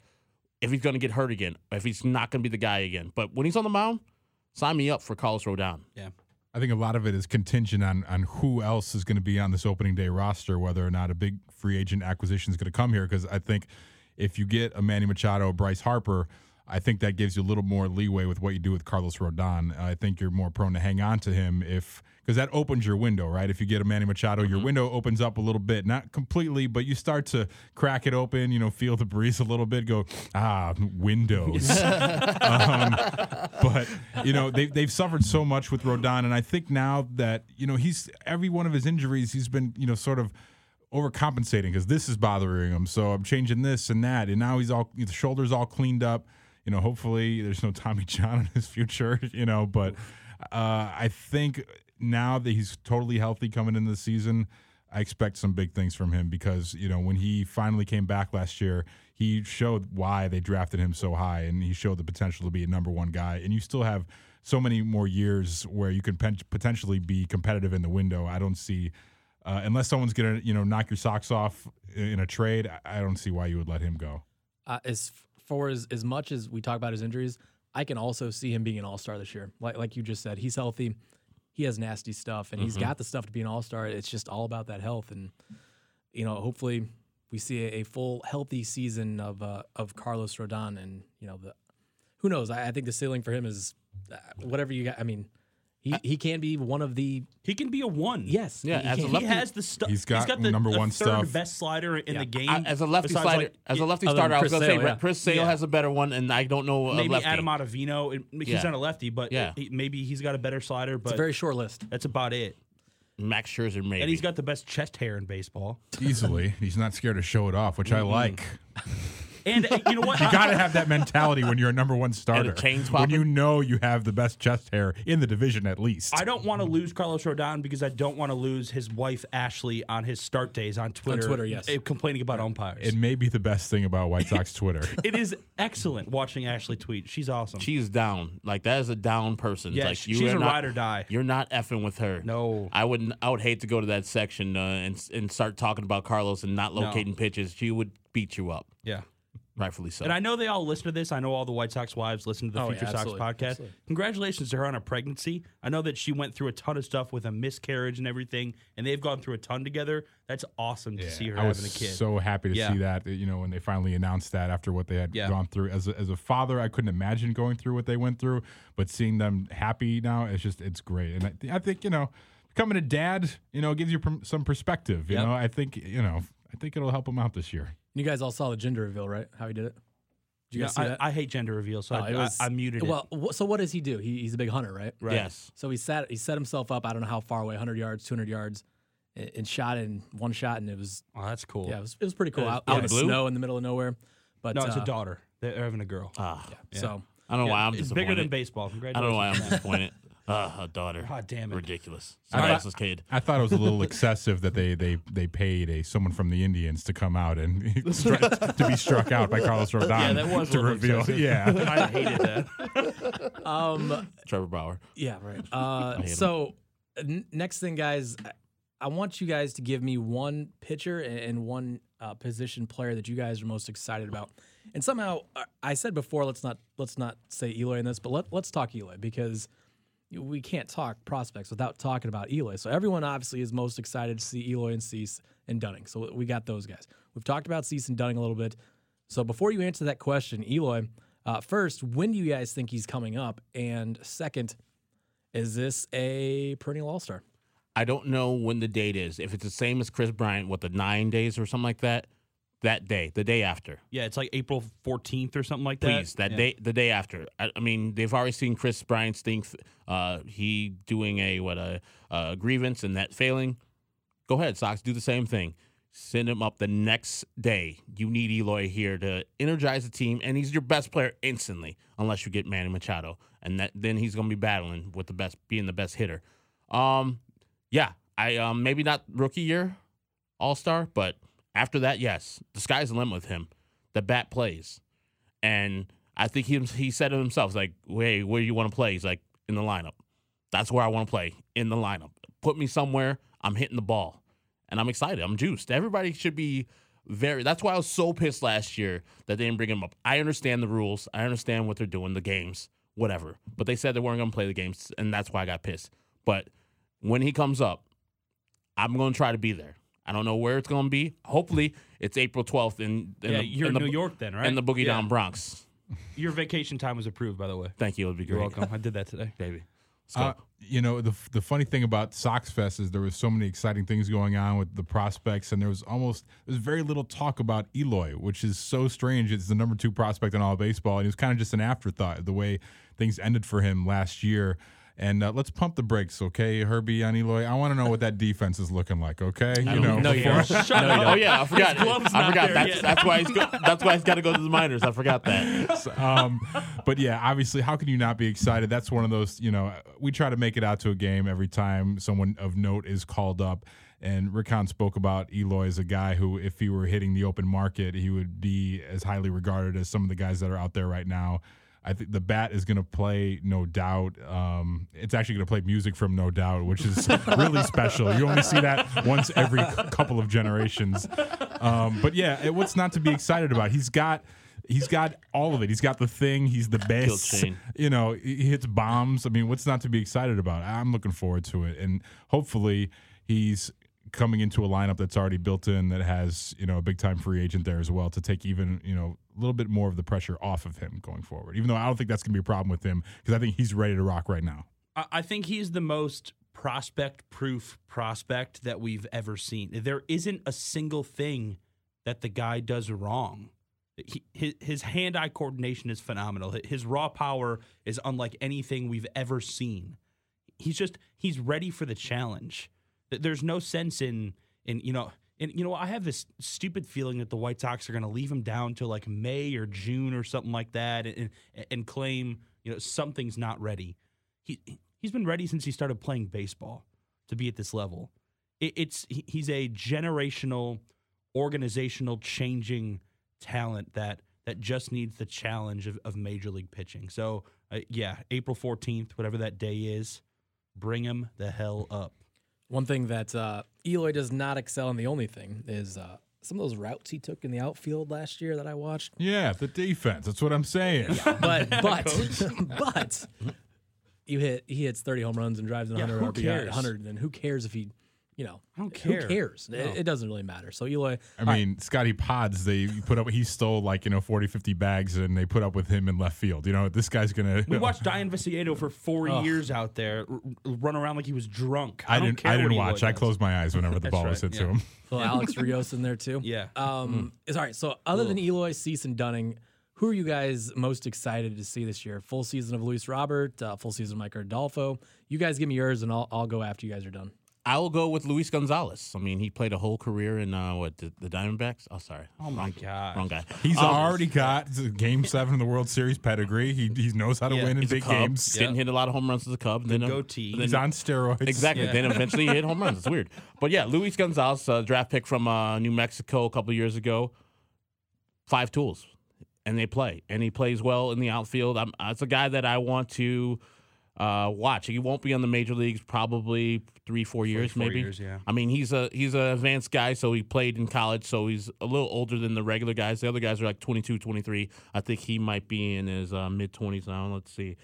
if he's going to get hurt again, if he's not going to be the guy again. But when he's on the mound, sign me up for Carlos Rodon. I think a lot of it is contingent on on who else is going to be on this opening day roster, whether or not a big free agent acquisition is going to come here. Because I think if you get a Manny Machado, Bryce Harper, I think that gives you a little more leeway with what you do with Carlos Rodon. I think you're more prone to hang on to him if because that opens your window, right? If you get a Manny Machado, your window opens up a little bit, not completely, but you start to crack it open. You know, feel the breeze a little bit. Go ah, windows. [laughs] um, but you know they they've suffered so much with Rodon, and I think now that you know he's every one of his injuries, he's been you know sort of overcompensating because this is bothering him. So I'm changing this and that, and now he's all the shoulders all cleaned up. You know, hopefully there's no Tommy John in his future. [laughs] You know, but uh, I think now that he's totally healthy coming into the season. I expect some big things from him because you know when he finally came back last year, he showed why they drafted him so high, and he showed the potential to be a number one guy. And you still have so many more years where you can potentially be competitive in the window. I don't see, uh, unless someone's gonna you know knock your socks off in a trade. I- I don't see why you would let him go. Uh, as for as, as much as we talk about his injuries, I can also see him being an all star this year. Like like you just said, he's healthy. He has nasty stuff, and he's got the stuff to be an all star. It's just all about that health, and you know, hopefully, we see a, a full healthy season of uh, of Carlos Rodon, and you know, the who knows? I, I think the ceiling for him is uh, whatever you got. I mean, he he can be one of the He can be a one. yes, Yeah, he as a can- He lefty- has the stuff. He's got the, number the one third stuff. best slider in Yeah. the game. I, as a lefty slider, like, as a lefty other than starter, I was Chris going to say yeah. Chris Sale Yeah. has a better one, and I don't know a maybe lefty. Adam Ottavino. He's Yeah. not a lefty, but Yeah. he- maybe he's got a better slider. It's a But very short list. that's about it. Max Scherzer, maybe. And he's got the best chest hair in baseball. Easily, he's not scared to show it off, which I mm-hmm. like. [laughs] And uh, you know what? You got to have that mentality when you're a number one starter. chains when you know you have the best chest hair in the division, at least. I don't want to lose Carlos Rodon because I don't want to lose his wife Ashley on his start days on Twitter. Twitter, yes. uh, complaining about umpires. it may be the best thing about White Sox [laughs] Twitter. it is excellent watching Ashley tweet. She's awesome. She's down. Like that is a down person. Yeah, like she's are a not, ride or die. You're not effing with her. No. I wouldn't. I would hate to go to that section uh, and and start talking about Carlos and not locating pitches. She would beat you up, yeah. Rightfully so. And I know they all listen to this. I know all the White Sox wives listen to the Oh, yeah, Future Sox podcast. Absolutely. Congratulations to her on her pregnancy. I know that she went through a ton of stuff with a miscarriage and everything, and they've gone through a ton together. That's awesome to see her I was having a kid. so happy to Yeah. see that. You know, when they finally announced that after what they had Yeah. gone through. As a, as a father, I couldn't imagine going through what they went through, but seeing them happy now, it's just it's great. And I, I think you know, becoming a dad, you know, gives you pr- some perspective. You Yep. know, I think you know, I think it'll help him out this year. You guys all saw the gender reveal, right? How he did it. Did you Yeah, guys see I, that? I hate gender reveals, so Oh, I, it was- I, I muted it. Well, wh- so what does he do? He, he's a big hunter, right? Right. Yes. So he set he set himself up. I don't know how far away, 100 yards, 200 yards, and, and shot in one shot, and it was Oh, that's cool. yeah, it was, it was pretty cool. Out, yeah. out in the Blue? snow in the middle of nowhere. But No, it's uh, a daughter. They're having a girl. Ah, So I don't know why I'm it's disappointed. bigger than baseball. I Congratulations. don't know why I'm disappointed. [laughs] Ah, a daughter. God damn it. Ridiculous. I Somebody thought- else's kid. I thought it was a little [laughs] excessive that they they they paid a someone from the Indians to come out and [laughs] to be struck out by Carlos Rodon. Yeah, that was to little reveal. excessive. Yeah, [laughs] I hated that. um, Trevor Bauer. yeah, right. Uh, so n- next thing, guys, I- I want you guys to give me one pitcher and, and one uh, position player that you guys are most excited about. And somehow, I- I said before, let's not let's not say Eloy in this, but let, let's talk Eloy because we can't talk prospects without talking about Eloy. So everyone obviously is most excited to see Eloy and Cease and Dunning. So we got those guys. We've talked about Cease and Dunning a little bit. So before you answer that question, Eloy, uh, first, when do you guys think he's coming up? And second, is this a perennial All Star? I don't know when the date is. If it's the same as Kris Bryant, what the nine days or something like that, that day, the day after. Yeah, it's like April 14th or something like that. Please, that Yeah. day, the day after. I, I mean, they've already seen Kris Bryant's thing. Uh, he doing a what a, a grievance and that failing. Go ahead, Sox, do the same thing. Send him up the next day. You need Eloy here to energize the team, and he's your best player instantly, unless you get Manny Machado, and that, then he's going to be battling with the best, being the best hitter. Um, yeah, I um maybe not rookie year, All Star, but after that, yes, the sky's the limit with him. The bat plays, and I think he he said it himself. Like, "Hey, where do you want to play?" He's like, "In the lineup." That's where I want to play in the lineup. Put me somewhere. I'm hitting the ball, and I'm excited. I'm juiced. Everybody should be very. That's why I was so pissed last year that they didn't bring him up. I understand the rules. I understand what they're doing, the games, whatever. But they said they weren't going to play the games, and that's why I got pissed. But when he comes up, I'm going to try to be there. I don't know where it's going to be. Hopefully, it's April 12th in, in yeah, the, you're in in the, New York then, right? in the Boogie Yeah. Down Bronx. [laughs] Your vacation time was approved, by the way. Thank you. It would be You're great, welcome. I did that today. baby. Let's. Uh, you know, the the funny thing about Sox Fest is there was so many exciting things going on with the prospects, and there was almost there's very little talk about Eloy, which is so strange. It's the number two prospect in all of baseball, and he was kind of just an afterthought the way things ended for him last year. And uh, let's pump the brakes, okay, Herbie on Eloy. I want to know what that defense is looking like, okay? You know, [laughs] no, you don't. Shut No, you up. don't. Oh yeah, I forgot. I forgot. That's that's why he's go, that's why he's got to go to the minors. I forgot that. [laughs] um, but yeah, obviously, how can you not be excited? That's one of those, you know, we try to make it out to a game every time someone of note is called up. And Rick Hahn spoke about Eloy as a guy who, if he were hitting the open market, he would be as highly regarded as some of the guys that are out there right now. I think the bat is going to play, no doubt. Um, it's actually going to play music from No Doubt, which is [laughs] really special. You only see that once every couple of generations. Um, but yeah, it, what's not to be excited about? He's got. He's got all of it. He's got the thing. He's the best. You know, he he hits bombs. I mean, what's not to be excited about? I'm looking forward to it, and hopefully, he's coming into a lineup that's already built in that has you know a big time free agent there as well to take even you know a little bit more of the pressure off of him going forward. Even though I don't think that's going to be a problem with him because I think he's ready to rock right now. I think he's the most prospect proof prospect that we've ever seen. There isn't a single thing that the guy does wrong. He, his his hand eye coordination is phenomenal. His raw power is unlike anything we've ever seen. He's just he's ready for the challenge. There's no sense in in you know and you know I have this stupid feeling that the White Sox are going to leave him down till like May or June or something like that and and claim you know something's not ready. He he's been ready since he started playing baseball to be at this level. It, it's he's a generational, organizational changing talent that that just needs the challenge of, of major league pitching. So uh, yeah, April fourteenth, whatever that day is, bring him the hell up. One thing that uh, Eloy does not excel in, the only thing is uh, some of those routes he took in the outfield last year that I watched. Yeah, the defense. That's what I'm saying. But [laughs] but [laughs] but you hit he hits 30 home runs and drives in Yeah, 100 who RBI, 100. And who cares if he, you know, I don't care. who care. cares? It, it doesn't really matter. So Eloy, I mean, Scotty Pods, they put up, he stole like, you know, 40, 50 bags and they put up with him in left field. You know, this guy's going to. We watched Dayan Viciedo for four years out there r- r- run around like he was drunk. I, don't didn't. care I didn't Eloy watch. I closed my eyes whenever the That's ball was right, hit to him. [laughs] little Alex Rios in there too. Yeah. Um, it's all right. So other than Eloy, Cease, and Dunning, who are you guys most excited to see this year? Full season of Luis Robert, uh, full season of Micker Adolfo. You guys give me yours, and I'll I'll go after you guys are done. I will go with Luis Gonzalez. I mean, he played a whole career in uh, what the, the Diamondbacks. Oh, sorry. Oh my wrong, God. wrong guy. He's Um, already got Game Seven of the World Series pedigree. He he knows how to Yeah, win in big Cub. games. Didn't hit a lot of home runs as a Cub. Then goatee. then- He's on steroids. Exactly. Yeah. Then eventually he hit home runs. It's weird. But yeah, Luis Gonzalez, uh, draft pick from uh, New Mexico a couple years ago. Five tools, and they play, and he plays well in the outfield. I'm, it's a guy that I want to uh, watch. He won't be on the major leagues probably three, four years, four maybe. years, yeah. I mean, he's a he's an advanced guy, so he played in college, so he's a little older than the regular guys. The other guys are like 22, 23. I think he might be in his uh, mid 20s now. Let's see.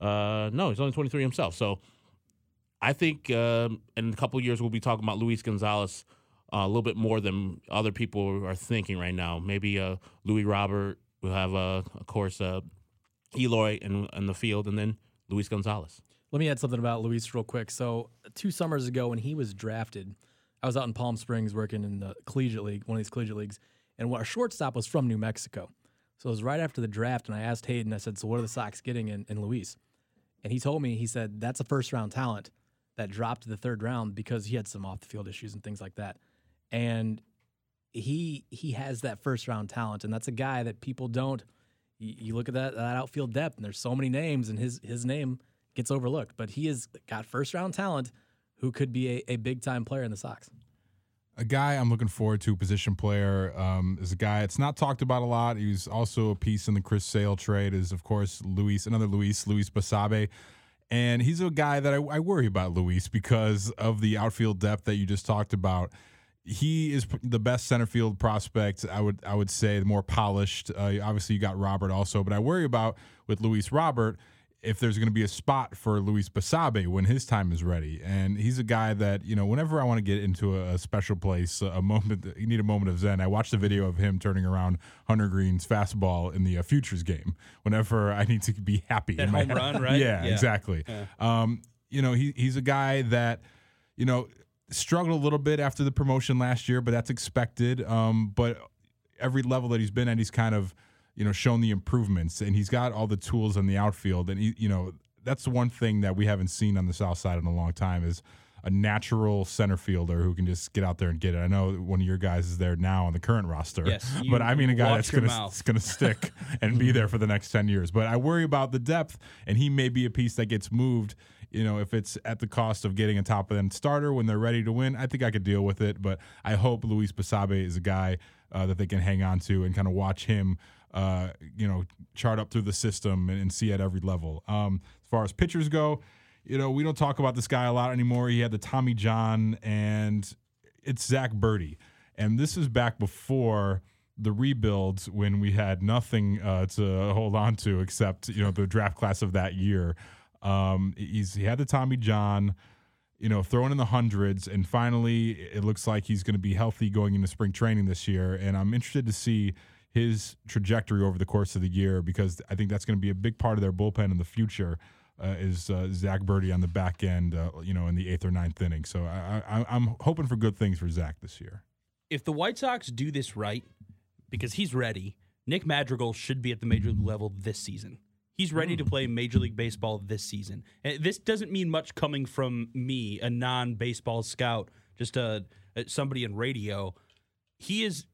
Uh, no, he's only 23 himself. So I think um, in a couple of years we'll be talking about Luis Gonzalez uh, a little bit more than other people are thinking right now. Maybe uh, Luis Robert. We'll have, uh, of course, uh, Eloy in, in the field, and then Luis Gonzalez. Let me add something about Luis real quick. So two summers ago, when he was drafted, I was out in Palm Springs working in the collegiate league, one of these collegiate leagues, and our shortstop was from New Mexico. So it was right after the draft, and I asked Hayden, I said, "So what are the Sox getting in, in Luis?" And he told me, he said, "That's a first round talent." that dropped to the third round because he had some off the field issues and things like that. And he he has that first round talent, and that's a guy that people don't. You, look at that that outfield depth, and there's so many names, and his his name gets overlooked. But he has got first round talent who could be a, a big time player in the Sox. A guy I'm looking forward to, position player, um, is a guy it's not talked about a lot. He's also a piece in the Chris Sale trade. Is of course Luis, another Luis, Luis Basabe, and he's a guy that I, I worry about Luis because of the outfield depth that you just talked about. He is the best center field prospect. I would I would say the more polished. Uh, obviously, you got Robert also, but I worry about with Luis Robert if there's going to be a spot for Luis Basabe when his time is ready. And he's a guy that, you know, whenever I want to get into a, a special place, a moment, [laughs] you need a moment of zen. I watched the video of him turning around Hunter Greene's fastball in the uh, Futures game whenever [laughs] I need to be happy. That in my home head. run, [laughs] right? Yeah, Yeah. exactly. Um, you know, he, he's a guy that, you know, struggled a little bit after the promotion last year, but that's expected. Um, but every level that he's been at, he's kind of, you know, shown the improvements, and he's got all the tools in the outfield. And he, you know, that's the one thing that we haven't seen on the south side in a long time is a natural center fielder who can just get out there and get it. I know one of your guys is there now on the current roster, Yes, but I mean a guy that's gonna mouth. gonna stick [laughs] and be there for the next ten years. But I worry about the depth, and he may be a piece that gets moved. You know, if it's at the cost of getting a top of end starter when they're ready to win, I think I could deal with it. But I hope Luis Basabe is a guy uh, that they can hang on to and kind of watch him, uh, you know, chart up through the system and, and see at every level. Um, as far as pitchers go, you know, we don't talk about this guy a lot anymore. He had the Tommy John, and it's Zack Burdi. And this is back before the rebuilds when we had nothing uh, to hold on to except, you know, the draft class of that year. Um, he's he had the Tommy John, you know, throwing in the hundreds, and finally it looks like he's going to be healthy going into spring training this year. And I'm interested to see his trajectory over the course of the year because I think that's going to be a big part of their bullpen in the future. Uh, is uh, Zack Burdi on the back end, uh, you know, in the eighth or ninth inning. So I, I'm hoping for good things for Zack this year. if the White Sox do this right, because he's ready, Nick Madrigal should be at the major league level this season. He's ready to hmm. play Major League Baseball this season. And this doesn't mean much coming from me, a non-baseball scout, just a, somebody in radio. He is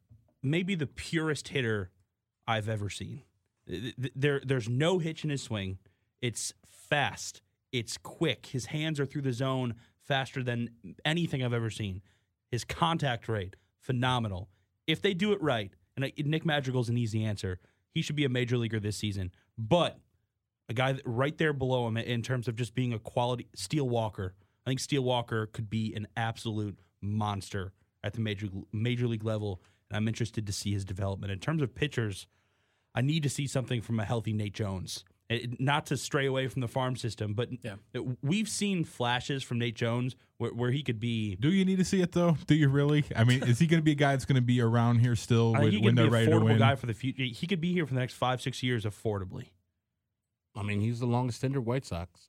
maybe the purest hitter I've ever seen. Th- th- There, there's no hitch in his swing. It's fast. It's quick. His hands are through the zone faster than anything I've ever seen. His contact rate, phenomenal. If they do it right, and I- Nick Madrigal's an easy answer, he should be a major leaguer this season. But a guy that, right there below him in terms of just being a quality Steele Walker. I think Steele Walker could be an absolute monster at the major major league level, and I'm interested to see his development. In terms of pitchers, I need to see something from a healthy Nate Jones. It- not to stray away from the farm system, but Yeah. we've seen flashes from Nate Jones where, where he could be. Do you need to see it though? Do you really? I mean, is he going to be a guy that's going to be around here still I think when, he when could be they're ready to affordable win? guy for the future. He could be here for the next five, six years affordably. I mean, he's the longest tenured White Sox.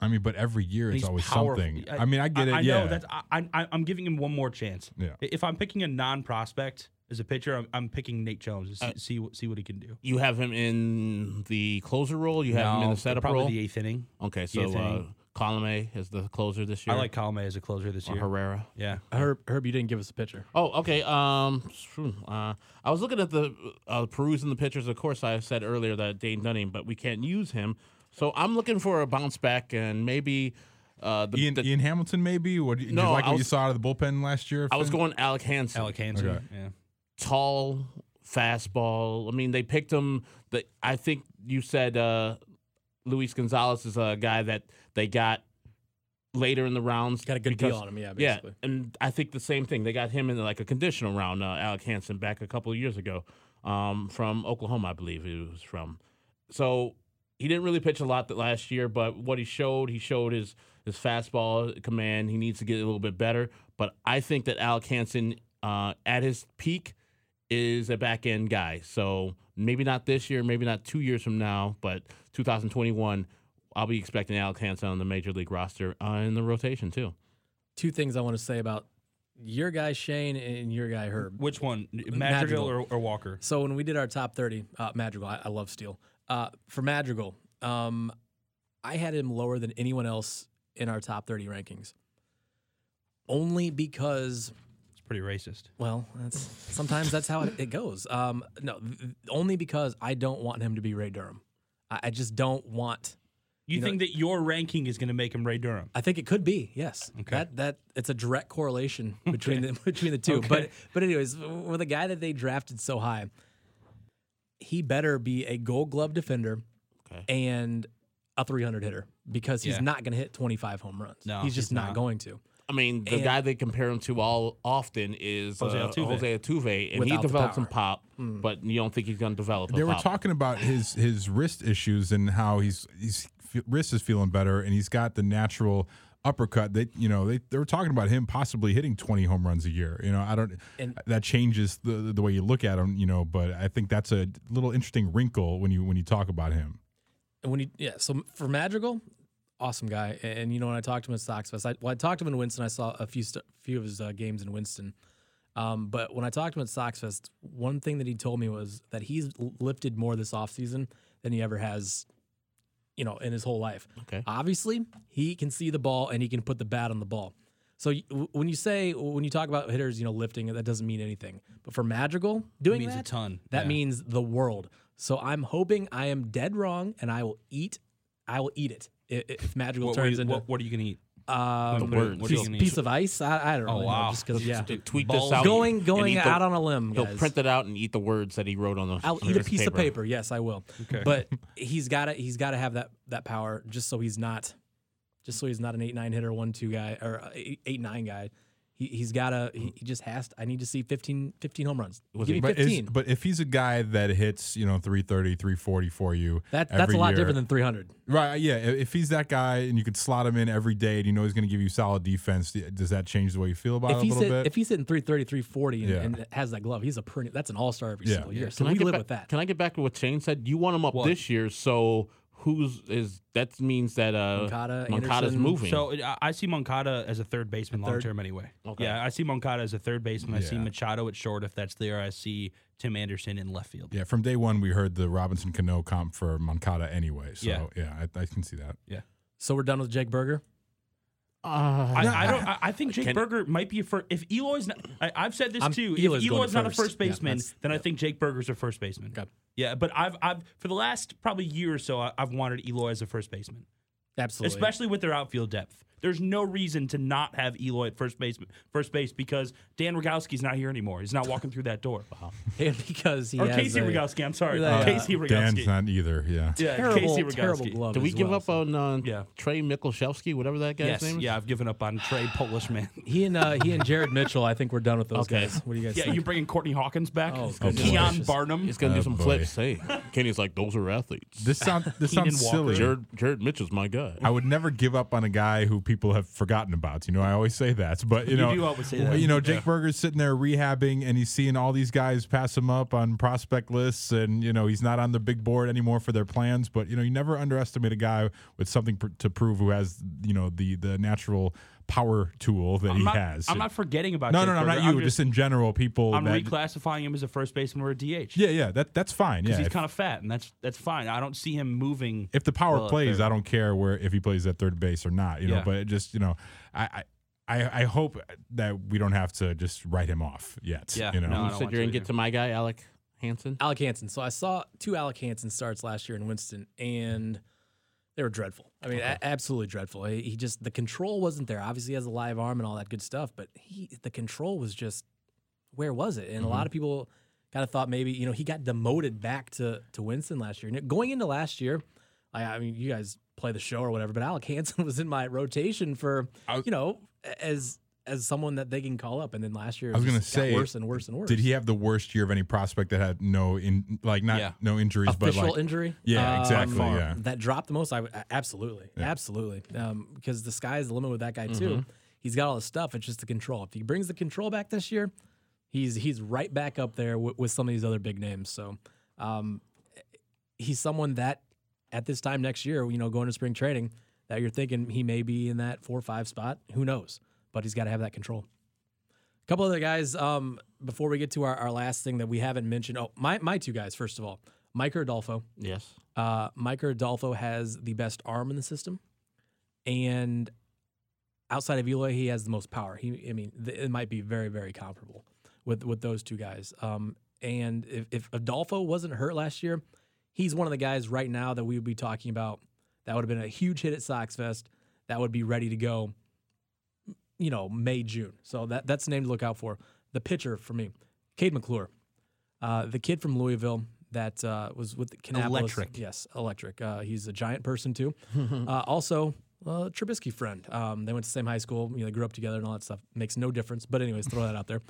I mean, but every year it's He's always powerful. something. I, mean, I get it. I, yeah, know that I, I, I'm giving him one more chance. Yeah. If I'm picking a non-prospect as a pitcher, I'm, I'm picking Nate Jones to see, Uh, see what see what he can do. You have him in the closer role. You have him in the setup probably role. the eighth inning. okay, so eighth uh, inning. Colome is the closer this year. I like Colome as a closer this or year. Herrera. Yeah. Herb, Herb, you didn't give us a pitcher. Oh, okay. Um, uh, I was looking at the uh, perusing the pitchers. Of course, I said earlier that Dane Dunning, but we can't use him. So I'm looking for a bounce back and maybe uh, the, Ian, the- Ian Hamilton, maybe. What do you, No, just like I what you saw out of the bullpen last year? I was going Alec Hansen. Alec Hansen. Okay. Yeah. tall fastball. I mean, they picked him. The I think you said uh, Luis Gonzalez is a guy that they got later in the rounds. Got a good because- deal on him, yeah, Yeah, and I think the same thing. They got him in like a conditional round. Uh, Alec Hansen back a couple of years ago um, from Oklahoma, I believe he was from. So he didn't really pitch a lot that last year, but what he showed, he showed his his fastball command. He needs to get a little bit better. But I think that Alec Hansen uh, at his peak is a back end guy. So maybe not this year, maybe not two years from now, but 2021, I'll be expecting Alec Hansen on the major league roster uh, in the rotation too. Two things I want to say about your guy Shane and your guy Herb. Which one, Madrigal, Madrigal. or, or Walker? So when we did our top 30, uh, Madrigal, I, I love Steele. Uh, for Madrigal, um, I had him lower than anyone else in our top 30 rankings. Only because It's pretty racist. well, that's sometimes that's how it, it goes. Um, no, th- th- only because I don't want him to be Ray Durham. I, I just don't want. You, You know- think that your ranking is going to make him Ray Durham? I think it could be yes. Okay. That that it's a direct correlation [laughs] between the between the two. Okay. But but anyways, with a guy that they drafted so high, he better be a Gold Glove defender Okay. and a 300 hitter because he's Yeah. not going to hit 25 home runs. No, he's just he's not, not. going to. I mean, the And- guy they compare him to all often is Jose uh, Altuve. Jose Altuve, and Without he developed some power. pop, but you don't think he's going to develop. They a were pop. talking about his his wrist issues and how he's he's wrist is feeling better and he's got the natural uppercut. that you know they, they were talking about him possibly hitting 20 home runs a year. You know I don't And- that changes the the way you look at him. You know, but I think that's a little interesting wrinkle when you when you talk about him. And when you yeah, so for Madrigal, awesome guy. And you know when I talked to him at Sox Fest, I, well, I talked to him in Winston. I saw a few st- few of his uh, games in Winston. Um, but when I talked to him at Sox Fest, one thing that he told me was that he's lifted more this offseason than he ever has, you know, in his whole life. Okay. Obviously, he can see the ball and he can put the bat on the ball. So when you say when you talk about hitters, you know, lifting, that doesn't mean anything. But for Madrigal doing that means a ton. that Yeah. means the world. So I'm hoping I am dead wrong, and I will eat. I will eat it if Madrigal What, what, turns you- into what, what are you going to eat? Um, The words. What are you piece, piece of ice. I, I don't Oh, really know, wow. just because yeah, tweet Balls. this out. going going eat the- out on a limb, He'll print it out and eat the words that he wrote on the. I'll eat a piece of paper. Yes, I will. Okay. But he's got to he's got to have that that power just so he's not just so he's not an eight nine hitter one two guy or eight, eight nine guy. He he's got to he, he just has to. I need to see 15, 15 home runs. Was Give he- me But, is, fifteen. but if he's a guy that hits, you know, 330, 340 for you, that that's a lot year- different than three hundred. Right, yeah. If he's that guy and you could slot him in every day and you know he's going to give you solid defense, does that change the way you feel about if it a little hit, bit? if he's hitting 330, 340 and, Yeah. and has that glove, he's a pretty that's an all star every Yeah. single Yeah. year. So Can I we get live back, with that. Can I get back to what Shane said? You want him up What? this year, so who's is that means that uh Moncada, Moncada's Anderson. moving. So I- I see Moncada as a third baseman long term anyway. Okay. Yeah, I see Moncada as a third baseman. I see Yeah. Machado at short if that's there. I see Tim Anderson in left field. yeah, from day one we heard the Robinson Cano comp for Moncada anyway. So Yeah. yeah, I, I can see that. Yeah. So we're done with Jake Burger. Uh, I, I don't. I, I think Jake Can- Burger might be a first. If Eloy's not, I, I've said this I'm- too. Eloy's if Eloy's to not a first. first Yeah, baseman, that's- then I think Jake Burger's a first baseman. Okay. Yeah, but I've I've for the last probably year or so I- I've wanted Eloy as a first baseman, Absolutely. especially with their outfield depth. There's no reason to not have Eloy at first base, first base because Dan Rogowski's not here anymore. He's not walking through that door. [laughs] and because he Or has Casey a Rogowski. I'm sorry, Uh, Casey Dan's not either. Yeah. Yeah, terrible, Casey terrible Rogowski. glove. Did we as give well, up so. on uh, Yeah. Trey Michalczewski, whatever that guy's Yes, name is? yeah, I've given up on Trey [sighs] Polish man. He and uh, he and Jared Mitchell. I think we're done with those Okay. guys. What do you guys Yeah, think? you bringing Courtney Hawkins back? Oh, goodness Keon. Barnum. He's gonna Oh, do some boy. flips. Hey, [laughs] Kenny's like, those are athletes. This sound this sounds silly. Jared Jared Mitchell's my guy. I would never give up on a guy who people have forgotten about. You know, I always say that, but you You know, do always say that. You know, Jake Yeah. Burger's sitting there rehabbing, and he's seeing all these guys pass him up on prospect lists, and you know he's not on the big board anymore for their plans. But you know, you never underestimate a guy with something pr- to prove who has you know the the natural power tool that I'm he not, has. I'm not forgetting about no, Jake no, no, Burger. not you. I'm just, in general, people. I'm that, reclassifying him as a first baseman or a DH. yeah, yeah, that that's fine. Yeah, he's kind of fat, and that's that's fine. I don't see him moving. if the power well plays. I don't care where if he plays at third base or not. You know, Yeah. but it just you know, I. I I, I hope that we don't have to just write him off yet. Yeah, you know. no, I you said you're gonna get to my guy Alec Hansen. Alec Hansen. So I saw two Alec Hansen starts last year in Winston, and they were dreadful. I mean, a- absolutely dreadful. He, he just the control wasn't there. Obviously, he has a live arm and all that good stuff, but he the control was just where was it? And a lot mm-hmm. of people kind of thought maybe you know he got demoted back to to Winston last year. And going into last year, I, I mean, you guys play the show or whatever, but Alec Hansen [laughs] was in my rotation for was- you know as as someone that they can call up. And then last year, it I was gonna say, worse and worse and worse. Did he have the worst year of any prospect that had no in like not Yeah. no injuries, official but like injury. Yeah, exactly, um, yeah. that dropped the most. I would- absolutely, absolutely, um, because the is the limit with that guy too. He's got all the stuff. It's just the control. If he brings the control back this year, he's he's right back up there with, with some of these other big names. So, um, he's someone that at this time next year, you know, going to spring training, that you're thinking he may be in that four or five spot. Who knows? But he's got to have that control. A couple other guys um, before we get to our, our last thing that we haven't mentioned. Oh, my my two guys. First of all, Micker Adolfo. Yes. Uh, Micker Adolfo has the best arm in the system, and outside of Eloy, he has the most power. He, I mean, th- it might be very, very comparable with with those two guys. Um, and if, if Adolfo wasn't hurt last year, he's one of the guys right now that we would be talking about. That would have been a huge hit at Sox Fest. That would be ready to go. You know, May June. So that that's the name to look out for. The pitcher for me, Cade McClure, uh, the kid from Louisville that uh, was with Kannapolis. Electric. Yes, electric. Uh, he's a giant person too. [laughs] uh, also, uh, Trubisky friend. Um, they went to the same high school. You know, they grew up together and all that stuff. Makes no difference. But anyways, throw that out there.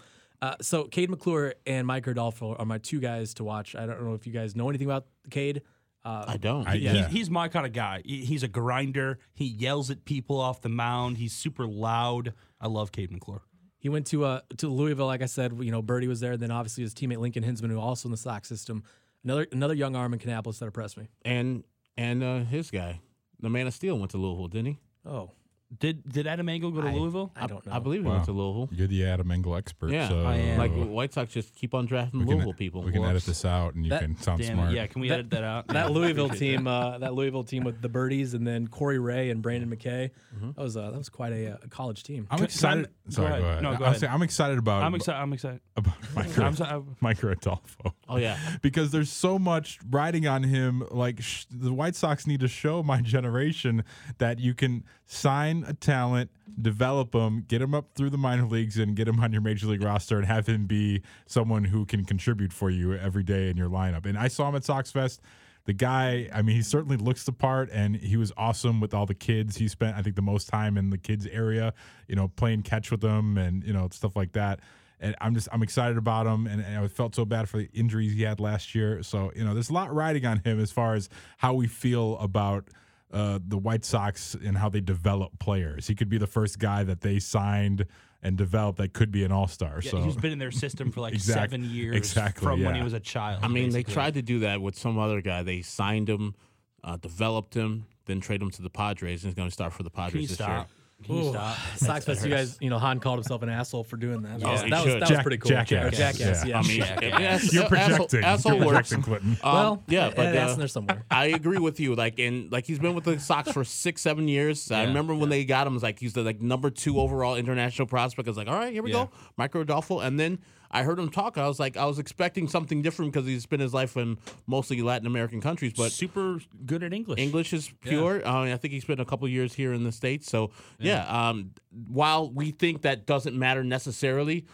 Uh, so Cade McClure and Micker Adolfo are my two guys to watch. I don't know if you guys know anything about Cade. Uh, I don't. I- Yeah, Yeah. He's, he's my kind of guy. He- He's a grinder. He yells at people off the mound. He's super loud. I love Cade McClure. He went to uh to Louisville, like I said. You know, Burdi was there. Then obviously his teammate Lincoln Henzman, who also in the Sox system. Another another young arm in Kannapolis that impressed me. and and uh, his guy, the Man of Steel, went to Louisville, didn't he? Oh, Did did Adam Engel go to I- Louisville? I don't know. I believe he Wow. went to Louisville. You're the Adam Engel expert. Yeah, so I am. Like White Sox just keep on drafting we can, Louisville people. we can edit this out, and you That- can sound Damn smart. it. Yeah, can we That- edit that out? that Louisville appreciate team, uh, that Louisville team with the Burdis and then Corey Ray and Brendan McKay. Mm-hmm. That was uh, that was quite a, uh college team. I'm excited. sorry, go go ahead. ahead. No, go I'm ahead. saying I'm excited about I'm excited. I'm excited. about [laughs] Mike, I'm sorry. Micker Adolfo. Oh yeah, [laughs] because there's so much riding on him. Like sh- the White Sox need to show my [laughs] generation that you can sign a talent, develop him, get him up through the minor leagues, and get him on your major league roster, and have him be someone who can contribute for you every day in your lineup. And I saw him at Sox Fest. The guy, I mean, he certainly looks the part, and he was awesome with all the kids. He spent, I think, the most time in the kids area, you know, playing catch with them and you know stuff like that and I'm just I'm excited about him, and, and I felt so bad for the injuries he had last year. So you know, there's a lot riding on him as far as how we feel about uh, the White Sox and how they develop players. He could be the first guy that they signed and developed that could be an All Star. Yeah, so he's been in their system for like [laughs] Exact- seven years exactly, from when he was a child. I mean, they tried to do that with some other guy. They signed him, uh, developed him, then trade him to the Padres, and he's going to start for the Can you Padres this year. Stop? Can you Ooh, stop? [laughs] Sox Fest, you guys, you know, Hahn called himself an asshole for doing that. That was, he that was, should. that was Jack- pretty cool. jackass. Or jackass, Yeah. yeah. I mean, Jackass. yes, you're projecting. Asshole you're works. projecting, Clinton. Um, well, yeah, but that's uh, there somewhere. [laughs] I agree with you. Like, and like he's been with the Sox for six, seven years. I remember when they got him, it was like he's the like number two overall international prospect. I was like, all right, here we Yeah. go, Micker Adolfo. And then I heard him talk. I was like, I was expecting something different because he's spent his life in mostly Latin American countries, but. super good at English. English is pure. Uh, I think he spent a couple years here in the states. So yeah, um, while we think that doesn't matter necessarily,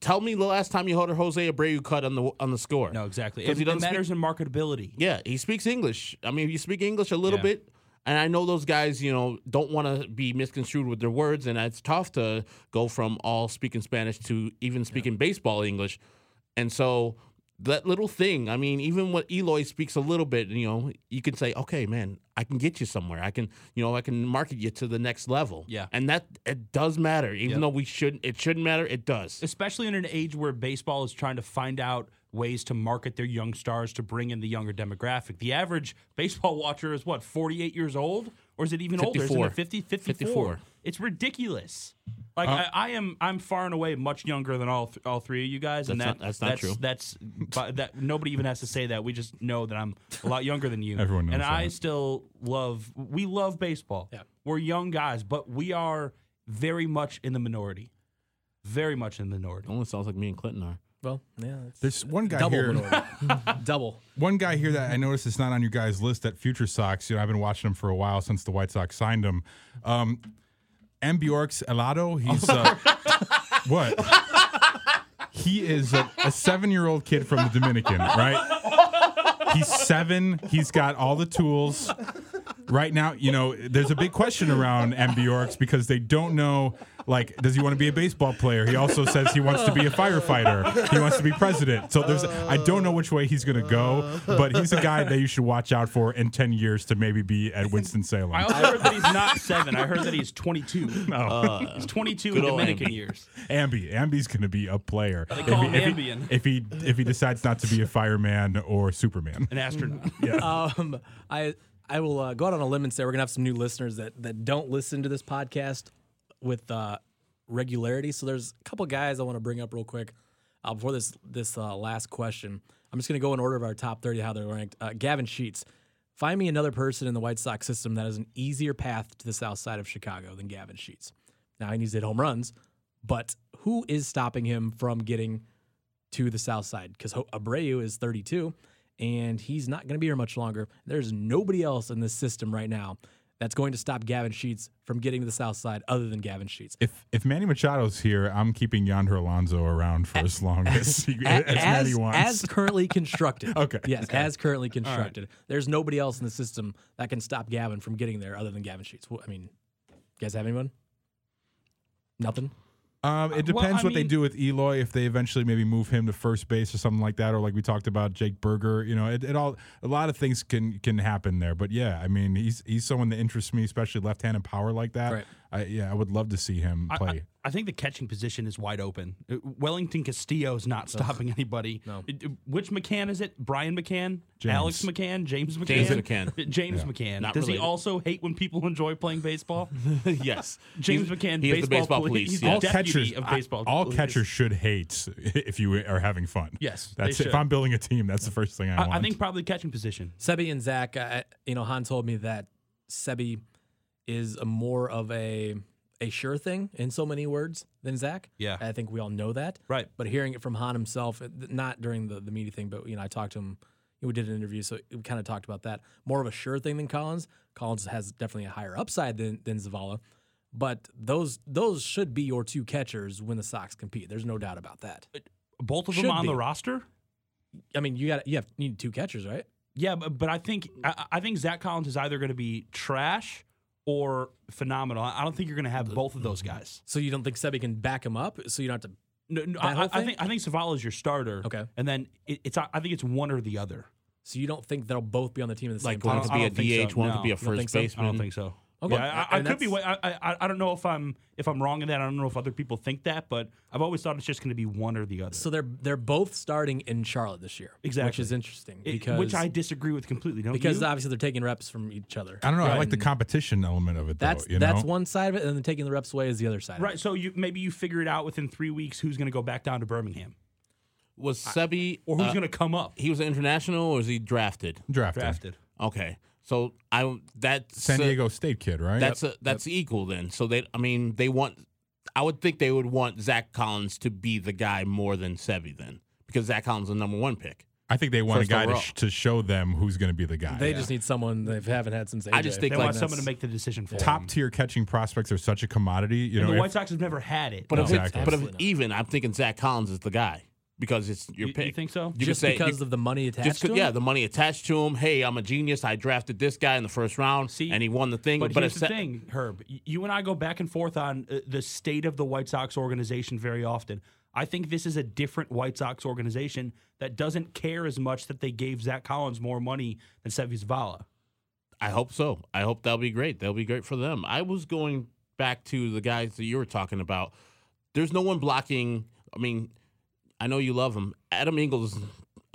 tell me the last time you heard a Jose Abreu cut on the on the score. No, exactly. It, he it doesn't speak- matters in marketability. Yeah, he speaks English. I mean, if you speak English a little Yeah. bit, and I know those guys, you know, don't want to be misconstrued with their words, and it's tough to go from all speaking Spanish to even speaking baseball English. And so that little thing, I mean, even when Eloy speaks a little bit, you know, you can say, okay, man, I can get you somewhere. I can, you know, I can market you to the next level. Yeah. And that, it does matter. Even Yep. though we shouldn't, it shouldn't matter, it does. especially in an age where baseball is trying to find out ways to market their young stars to bring in the younger demographic. The average baseball watcher is what, 48 years old? Or is it even older? Isn't 54. it 50, 54? 54. It's ridiculous. Like Uh, I, I am, I'm far and away much younger than all th- all three of you guys, and That's that not- that's not true. That's but that nobody even has to say that. We just know that I'm a lot younger than you. [laughs] Everyone knows and I still love. We love baseball. Yeah. We're young guys, but we are very much in the minority. Very much in the minority. It almost sounds like me and Clinton are. Well, yeah. It's There's one guy double here. minority. [laughs] double. One guy here that I noticed is not on your guys' list at Future Sox. You know, I've been watching him for a while since the White Sox signed him. Um, M. Bjork's Elado. He's uh, [laughs] what? He is a, a seven-year-old kid from the Dominican, right? He's seven. He's got all the tools. Right now, you know, there's a big question around M. Bjork's because they don't know. Like, does he want to be a baseball player? He also says he wants to be a firefighter. He wants to be president. So there's, I don't know which way he's going to go, but he's a guy that you should watch out for in 10 years to maybe be at Winston Salem. I also heard that he's not seven. I heard that he's 22. No, [laughs] [laughs] he's 22 in Dominican Ambi. years. Ambi, Ambi's going to be a player. If call he, him if, he, Ambien. if he if he decides not to be a fireman or Superman. An astronaut. [laughs] yeah. Um, I I will uh, go out on a limb and say we're gonna have some new listeners that that don't listen to this podcast with uh, regularity. So there's a couple guys I want to bring up real quick uh, before this this uh, last question. I'm just gonna go in order of our top 30 how they're ranked. Uh, Gavin Sheets, Find me another person in the White Sox system that has an easier path to the south side of Chicago than Gavin Sheets. Now he needs to hit home runs, but who is stopping him from getting to the south side? Because Abreu is 32 and he's not going to be here much longer. There's nobody else in this system right now that's going to stop Gavin Sheets from getting to the south side other than Gavin Sheets. If if Manny Machado's here, I'm keeping Yonder Alonso around for as long as, [laughs] he, as, as, Manny wants. as currently constructed. [laughs] Okay. Yes, as currently constructed. There's nobody else in the system that can stop Gavin from getting there other than Gavin Sheets. I mean, you guys have anyone? Nothing. Um, it Uh, well, depends I what they do with Eloy. If they eventually maybe move him to first base or something like that, or like we talked about Jake Berger. You know, it, it all a lot of things can can happen there. But yeah, I mean, he's he's someone that interests me, especially left-handed power like that. Right. I, yeah, I would love to see him play. I, I think the catching position is wide open. Uh, Wellington Castillo is not stopping anybody. No. Uh, Which McCann is it? Brian McCann? James. Alex McCann? James McCann? James McCann. [laughs] James McCann. Not Does he also hate when people enjoy playing baseball? [laughs] yes. [laughs] James He's- McCann, he is the baseball baseball police. police. He's yes. all deputy catchers, of I- all police. catchers should hate if you are having fun. Yes, they that's it. if I'm building a team. That's the first thing I, want. I, I think probably catching position. Seby and Zack, uh, you know, Hahn told me that Seby is a more of a a sure thing in so many words than Zack. Yeah. I think we all know that. Right. But hearing it from Hahn himself, uh, not during the, the media thing, but you know, I talked to him. We did an interview, so we kind of talked about that. More of a sure thing than Collins. Collins has definitely a higher upside than than Zavala, but those those should be your two catchers when the Sox compete. There's no doubt about that. Both of them Should on the roster? I mean, you got you have you need two catchers, right? Yeah, but, but I think I, I think Zack Collins is either going to be trash or phenomenal. I I don't think you're going to have both of those guys. So you don't think Seby can back him up? So you don't have to. No, no, I, I think I think Zavala is your starter. Okay. and then it, it's I think it's one or the other. So you don't think they'll both be on the team at the same Like time? one could be a DH, so. one No. could be a You don't first so? Baseman. I don't think so. Okay. Yeah, I, I And could be. that's- I, I I don't know if I'm if I'm wrong in that. I don't know if other people think that, but I've always thought it's just going to be one or the other. So they're they're both starting in Charlotte this year, exactly, which is interesting It- because which I disagree with completely. Don't because you? obviously they're taking reps from each other. I don't know. I like the competition element of it. Though, That's you that's know? one side of it, and then taking the reps away is the other side. Of right. So you maybe you figure it out within three weeks who's going to go back down to Birmingham Was Seby or who's uh, going to come up he was an international or is he drafted? drafted. drafted. Okay. So I that San Diego State kid, right? That's a, that's equal then. So they, I mean, they want. I would think they would want Zack Collins to be the guy more than Seby then, because Zack Collins is the number one pick. I think they want First a guy to, sh- to show them who's going to be the guy. They just need someone they haven't had since. AJ. I just think, They like, want someone to make the decision for them. top tier catching prospects are such a commodity. You And know, the if- White Sox have never had it. But No. if Exactly. but if even, I'm thinking Zack Collins is the guy because it's your You- pick. you think so? You just say because you- of the money attached just 'cause- to yeah, him? the money attached to him. Hey, I'm a genius. I drafted this guy in the first round, See, and he won the thing. But, But, here's if the Se- thing, Herb. You and I go back and forth on uh, the state of the White Sox organization very often. I think this is a different White Sox organization that doesn't care as much that they gave Zack Collins more money than Seby Zavala. I hope so. I hope that'll be great. That'll be great for them. I was going back to the guys that you were talking about. There's no one blocking. I mean, I know you love him. Adam Engel's,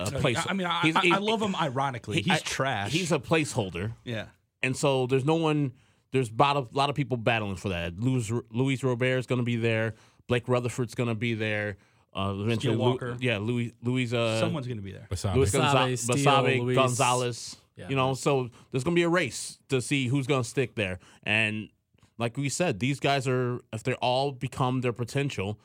a place. I mean, I, he's- I, he's- I love him ironically. he- He's I- trash. He's a placeholder, yeah. and so there's no one. There's a lot of people battling for that. Luis, Luis Robert is going to be there. Blake Rutherford's going to be there. Uh, eventually, Lu- Walker. yeah, Louis, Louis, uh, Someone's going to be there. Basabe. Luis Basabe, Gonza- Steele, Basabe, Luis. Gonzalez. Yeah, you know, so there's going to be a race to see who's going to stick there. And like we said, these guys are, if they all become their potential,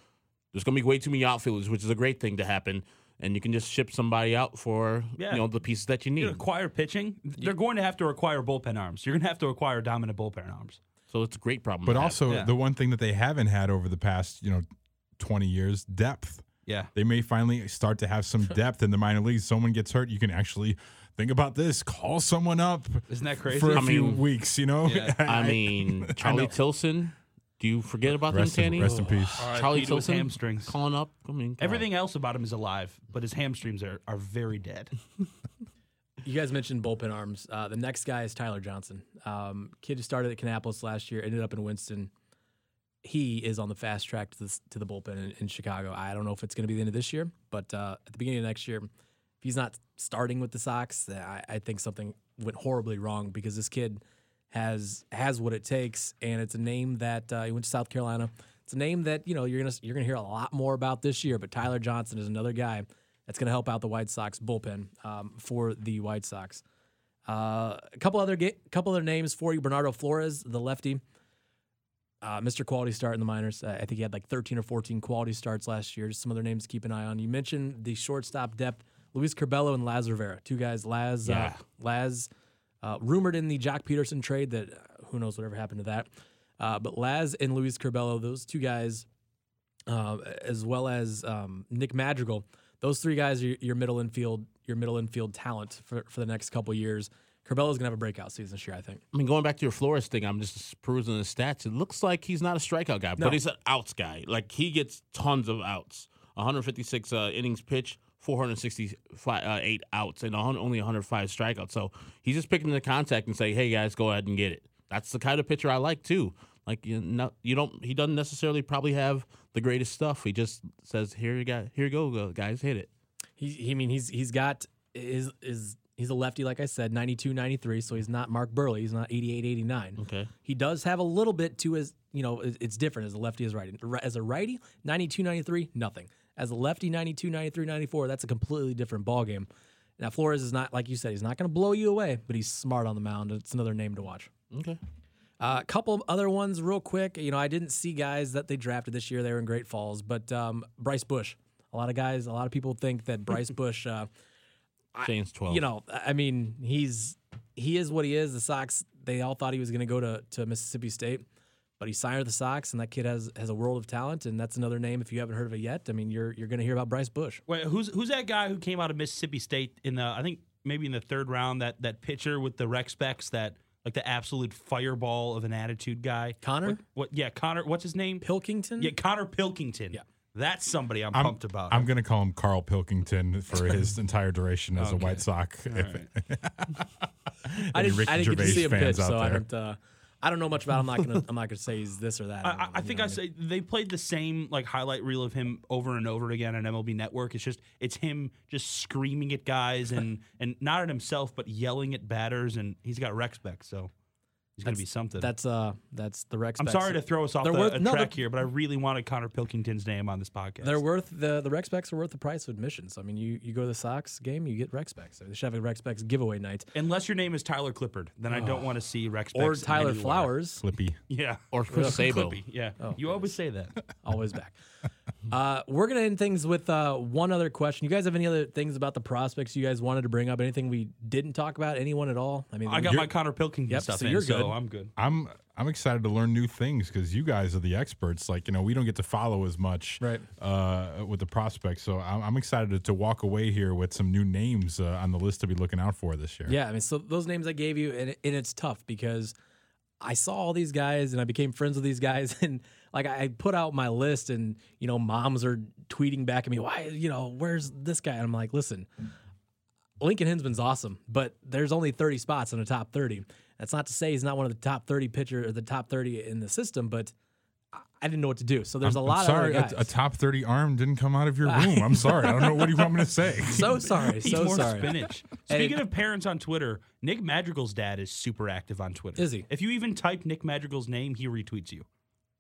there's going to be way too many outfielders, which is a great thing to happen. And you can just ship somebody out for Yeah. you know the pieces that you You need. acquire pitching. They're going to have to acquire bullpen arms. You're going to have to acquire dominant bullpen arms. So it's a great problem. but also yeah. the one thing that they haven't had over the past, you know, 20 years, depth. Yeah. They may finally start to have some [laughs] depth in the minor leagues. Someone gets hurt, you can actually think about this. Call someone up Isn't that crazy? for a I few mean- weeks. You know, Yeah. [laughs] I mean, [laughs] Charlie know. Tilson. Do you forget about Rest them, in- Tanny? rest in peace. R.I.P. Charlie to his Tilson hamstrings. calling up. I mean, come on. Everything else about him is alive, but his hamstrings are, are very dead. [laughs] You guys mentioned bullpen arms. Uh, the next guy is Tyler Johnson. Um, kid who started at Kannapolis last year, ended up in Winston. He is on the fast track to the, to the bullpen in, in Chicago. I don't know if it's going to be the end of this year, but uh, at the beginning of next year, if he's not starting with the Sox, then I, I think something went horribly wrong because this kid has has what it takes, and it's a name that uh, he went to South Carolina. It's a name that you know you're gonna you're gonna hear a lot more about this year. But Tyler Johnson is another guy that's going to help out the White Sox bullpen um, for the White Sox. Uh, a couple other ga- couple other names for you: Bernardo Flores, the lefty, uh, Mr. Quality Start in the minors. Uh, I think he had like 13 or 14 quality starts last year. Just some other names to keep an eye on. You mentioned the shortstop depth: Luis Curbelo and Laz Rivera, two guys. Laz, uh, Yeah. Laz, uh, rumored in the Joc Pederson trade that uh, who knows whatever happened to that. Uh, but Laz and Luis Curbelo, those two guys, uh, as well as um, Nick Madrigal, those three guys are your, middle infield, your middle infield talent for, for the next couple years. Curbelo's gonna have a breakout season this year, I think. I mean, going back to your Flores thing, I'm just perusing the stats. It looks like he's not a strikeout guy, No. but he's an outs guy. Like he gets tons of outs. 156 uh, innings pitched, 468 uh, outs, and only 105 strikeouts. So he's just picking the contact and say, "Hey guys, go ahead and get it." That's the kind of pitcher I like too. Like you know, you don't. He doesn't necessarily probably have the greatest stuff. He just says, "Here you go, here you go, guys, hit it." He, he I mean, he's he's got is is he's a lefty, like I said, 92, 93, so he's not Mark Buehrle. He's not 88, 89. Okay. He does have a little bit to his, you know, it's different as a lefty as righty. As a righty, 92, 93, nothing. As a lefty, 92, 93, 94, that's a completely different ballgame. Now, Flores is not, like you said, he's not going to blow you away, but he's smart on the mound. It's another name to watch. Okay. Uh, a couple of other ones, real quick. You know, I didn't see guys that they drafted this year. They were in Great Falls, but um, Bryce Bush. A lot of guys, a lot of people think that Bryce [laughs] Bush, uh, James 12. you know, I mean, he's he is what he is. The Sox, they all thought he was going to go to to Mississippi State, but he signed with the Sox, and that kid has has a world of talent, and that's another name if you haven't heard of it yet. I mean, you're you're going to hear about Bryce Bush. Wait, who's who's that guy who came out of Mississippi State in the I think maybe in the third round that that pitcher with the rec specs that like the absolute fireball of an attitude guy Konnor? What, what yeah Konnor what's his name Pilkington. yeah Konnor Pilkington Yeah. that's somebody I'm, I'm, pumped about I'm going to call him Carl Pilkington for his [laughs] entire duration as a White Sox. If- [laughs] I Any didn't, I didn't get to Gervais see him pitch, fans out so I there. don't. Uh, I don't know much about. Him. I'm not gonna. [laughs] I'm not gonna say he's this or that. I, I, don't I think I what mean? say they played the same like highlight reel of him over and over again on MLB Network. It's just it's him just screaming at guys and and not at himself but yelling at batters and he's got rec specs so he's gonna be something. That's uh, that's the Rex. I'm specs. sorry to throw us off They're the worth- a no, track here, but I really wanted Konnor Pilkington's name on this podcast. They're worth the the rec specs are worth the price of admission. So I mean, you you go to the Sox game, you get Rex specs. They should have a rec specs giveaway night. Unless your name is Tyler Clippard, then I don't want to see Rex Or Specs Tyler. Flowers, Flippy. Yeah. Or [laughs] Chris Sabo. Clippy. Yeah. Oh, you always say that. always back. [laughs] Uh, we're gonna end things with uh, one other question. You guys have any other things about the prospects you guys wanted to bring up? Anything we didn't talk about? Anyone at all? I mean, I got my Konnor Pilkington Yep, stuff so in, you're so good. I'm good. I'm I'm excited to learn new things because you guys are the experts. Like you know, we don't get to follow as much Right. uh, with the prospects. So I'm, I'm excited to, to walk away here with some new names uh, on the list to be looking out for this year. Yeah, I mean, so those names I gave you, and, and it's tough because I saw all these guys and I became friends with these guys, [laughs] and like I put out my list, and you know, moms are tweeting back at me, why, you know, where's this guy? And I'm like, listen, Lincoln Henzman's awesome, but there's only 30 spots in the top 30. That's not to say he's not one of the top 30 pitcher or the top 30 in the system, but I I didn't know what to do. So there's I'm, a lot I'm sorry, of other a, a top 30 arm didn't come out of your room. I'm [laughs] sorry. I don't know what do you want me to say. [laughs] so sorry, Eat [laughs] so more sorry. spinach. Speaking uh, of parents on Twitter, Nick Madrigal's dad is super active on Twitter. Is he? If you even type Nick Madrigal's name, he retweets you.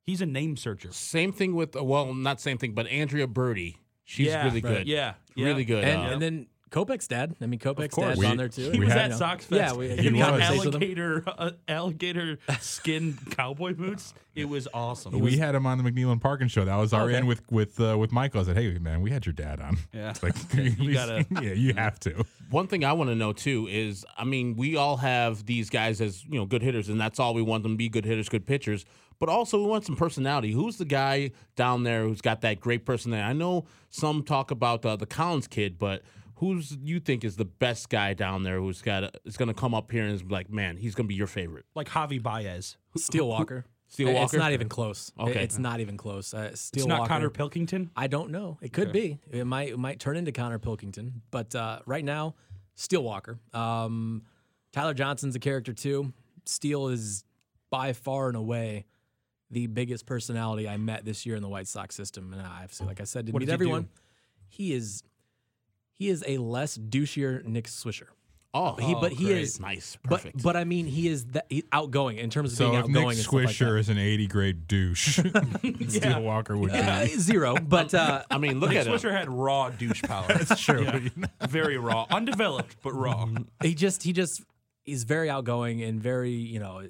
He's a name searcher. Same thing with well, not same thing, but Andrea Burdi. She's yeah, really good. Yeah, yeah. Really good. And, Uh, and then Kopech's dad. I mean, Kopech's course. dad's We- on there too. He We was had- at you know. Sox Fest. Yeah, we in had his conversations with him. alligator uh, alligator skin cowboy boots. It was awesome. we had him on the McNeil and Parkin show. That was our Okay. end with with uh, with Michael. I said, "Hey, man, we had your dad on. Yeah. It's like [laughs] You you [laughs] gotta- [laughs] yeah, you have to. One thing I want to know too is, I mean, we all have these guys as you know good hitters, and that's all we want them to be good hitters, good pitchers. But also, we want some personality. Who's the guy down there who's got that great personality? I know some talk about uh, the Collins kid, but who's you think is the best guy down there who's got a, is going to come up here and is like, man, he's going to be your favorite? like Javi Baez. Steele Walker. Steele Walker. It's not even close. Okay. It's not even close. Uh, Steele It's not Walker. Konnor Pilkington. I don't know. It could be. It might it might turn into Konnor Pilkington. But uh, right now, Steele Walker. Um, Tyler Johnson's a character too. Steele is by far and away the biggest personality I met this year in the White Sox system. And I obviously, like I said, didn't What meet does he do? everyone. He is he is a less douchier Nick Swisher. Oh, He, but he great. is nice, But perfect. but I mean, he is that he, outgoing in terms of So being if Nick outgoing. and stuff like that. Swisher is an 80 grade douche, [laughs] [laughs] Steele Walker would be. Uh, zero, [laughs] but uh, I mean, look Nick at him. Swisher had raw douche power. That's true. Very raw, undeveloped but raw. he just he just he's very outgoing and very you know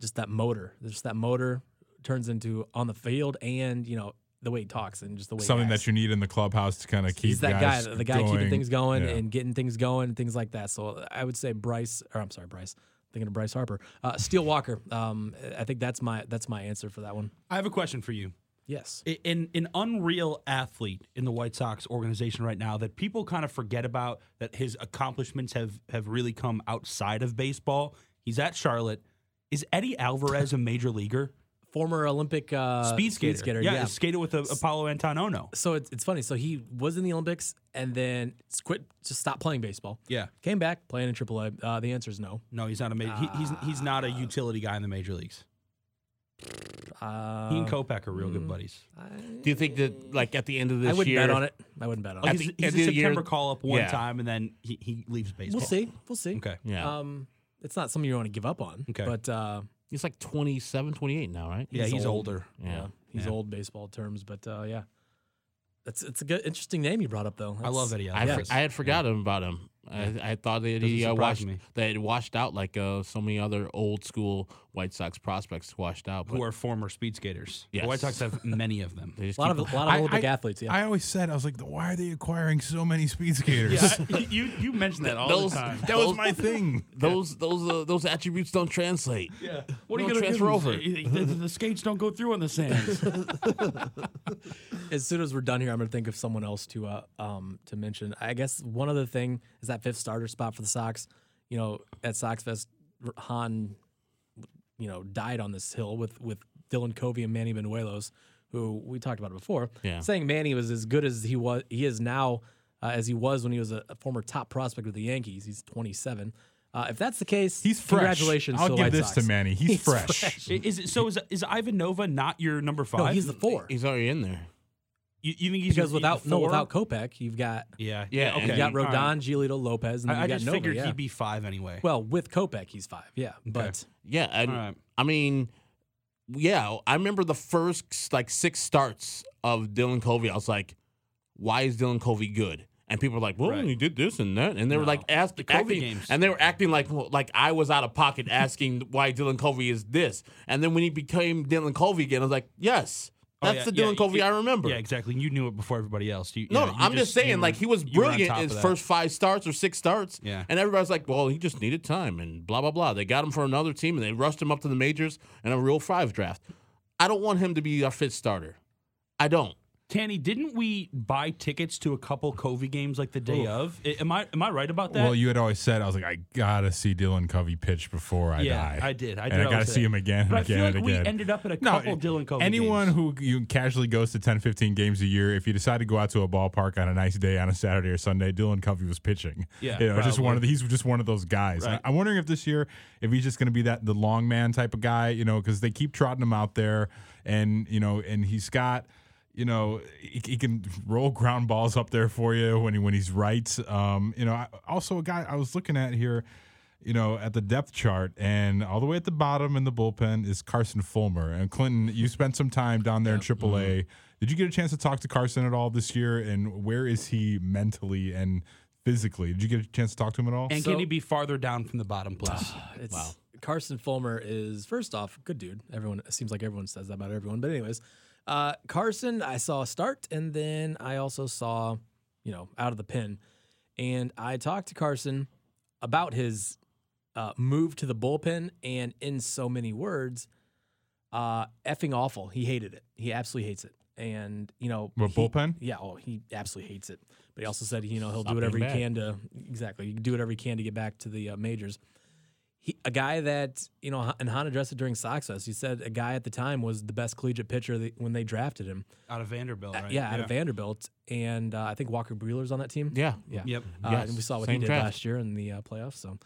just that motor. Just that motor turns into on the field and you know the way he talks and just the way he Something acts. that you need in the clubhouse to kind of keep He's that guys guy, the guy keeping things going Yeah. and getting things going and things like that. So I would say Bryce, or I'm sorry, Bryce. Thinking of Bryce Harper, uh, Steele Walker. Um, I think that's my that's my answer for that one. I have a question for you. Yes. I- In an unreal athlete in the White Sox organization right now that people kind of forget about that his accomplishments have have really come outside of baseball. He's at Charlotte. Is Eddie Alvarez a major leaguer? Former Olympic uh, Speed skater. yeah, yeah. skated with uh, Apollo Anton Ohno. So it's, it's funny. So he was in the Olympics and then quit, just stopped playing baseball. Yeah. Came back playing in AAA. Uh, the answer is no. No, he's not a major. He, he's he's not a utility guy in the major leagues. Uh, He and Kopech are real good buddies. Do you think that like at the end of this year, I wouldn't year, bet on it. I wouldn't bet on Like it. He's the he's end a of the year- September call up one Yeah. time and then he, he leaves baseball. We'll see. We'll see. Okay. Yeah, Um, it's not something you want to give up on. Okay. But uh, he's like 27, 28 now, right? Yeah, he's old. older. yeah, Yeah. he's Yeah. old baseball terms. But uh, yeah, it's it's a good interesting name you brought up though. I love That's- Eddie I, Alvarez. for- I had forgotten about him. I, I thought that he Doesn't uh, washed me. that it washed out like uh, so many other old school White Sox prospects washed out. But who are former speed skaters. The White Sox have [laughs] many of them. they just A lot of a lot of Olympic I- athletes. Yeah. I always said I was like, why are they acquiring so many speed [laughs] skaters? Yeah, you you mentioned that all Those- the time. that was my thing. [laughs] those those uh, those attributes don't translate. Yeah. What are you gonna transfer over? The, the skates don't go through on the sands. as soon as we're done here, I'm going to think of someone else to uh, um to mention. I guess one other thing is that fifth starter spot for the Sox. You know, at Sox Fest, Hahn, you know, died on this hill with with Dylan Covey and Manny Banuelos, who we talked about before. Yeah. saying Manny was as good as he was, he is now, uh, as he was when he was a, a former top prospect with the Yankees. He's 27. Uh, if that's the case, He's fresh. Congratulations! I'll to give White this Sox. to Manny. He's, fresh. is it, so is is Ivan Nova not your number five? No, he's the four. He's already in there. You, you think he's because without no without Kopech, you've got Yeah, Yeah, and Okay, you got all right. Rodon, Giolito, Lopez, and then I, you I got just Nova, figured yeah. he'd be five anyway. Well, with Kopech, he's five. Yeah, but Yeah, and, All right. I mean, yeah, I remember the first like six starts of Dylan Covey. I was like, why is Dylan Covey good? And people were like, well, Right. he did this and that, and they were like, ask, The Covey acting, games. and they were acting like well, like I was out of pocket asking [laughs] why Dylan Covey is this. And then when he became Dylan Covey again, I was like, yes, Oh, that's yeah, the yeah, Dylan Covey yeah, I remember. Yeah, exactly. You knew it before everybody else. You, No, yeah, no, I'm just, saying, you like he was were brilliant in his first five starts or six starts. Yeah. And everybody's like, well, he just needed time and blah blah blah. They got him for another team and they rushed him up to the majors in a real five draft. I don't want him to be our fifth starter. I don't. Tanny, didn't we buy tickets to a couple Covey games like the day of? I- Am I am I right about that? Well, you had always said I was like, I gotta see Dylan Covey pitch before I yeah, die. I did. I did. and I gotta see him again and But I again feel like and we ended up at a No, couple Dylan Covey anyone games. who you casually goes to 10, 15 games a year, if you decide to go out to a ballpark on a nice day on a Saturday or Sunday, Dylan Covey was pitching. Yeah, you know, just one of the, he's just one of those guys. Right. I, am wondering if this year, if he's just going to be that the long man type of guy, you know, because they keep trotting him out there, and you know, and he's got. You know, he, he can roll ground balls up there for you when he when he's right. Um, you know, I, also a guy I was looking at here you know, at the depth chart, and all the way at the bottom in the bullpen is Carson Fulmer. And Clinton, you spent some time down there in AAA. Mm-hmm. Did you get a chance to talk to Carson at all this year? And where is he mentally and physically? Did you get a chance to talk to him at all? And So- can he be farther down from the bottom, please? [sighs] It's Carson Fulmer is first off good dude. Everyone it seems like everyone says that about everyone. But anyways, uh, Carson I saw a start and then I also saw you know out of the pen. and I talked to Carson about his uh, move to the bullpen and in so many words, uh, effing awful. He hated it. He absolutely hates it. And you know, What, he- bullpen? Yeah, oh, he absolutely hates it. But he also said, you know, he'll Stop do whatever he bad. can to exactly do whatever he can to get back to the uh, majors. He, a guy that you know, and Hahn addressed it during Sox Fest. He said a guy at the time was the best collegiate pitcher that, when they drafted him. Out of Vanderbilt, Uh, right? yeah, out of Vanderbilt, and uh, I think Walker Buehler's on that team. Yeah. yeah, Yep. Uh, Yes, and we saw what he did draft. last year in the uh, playoffs. So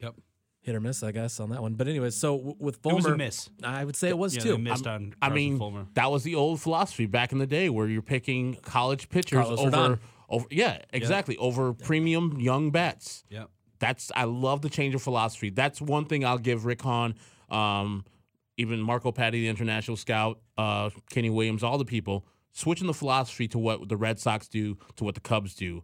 Yep. hit or miss, I guess, on that one. But anyways, so w- with It Fulmer, was a miss. I would say it was yeah, too. They missed on. I mean, Fulmer. that was the old philosophy back in the day where you're picking college pitchers Carlos over Rodon. over yeah, exactly, over premium young bats. Yep. That's I love the change of philosophy. That's one thing I'll give Rick Hahn, um, even Marco Paddy, the international scout, uh, Kenny Williams, all the people switching the philosophy to what the Red Sox do to what the Cubs do.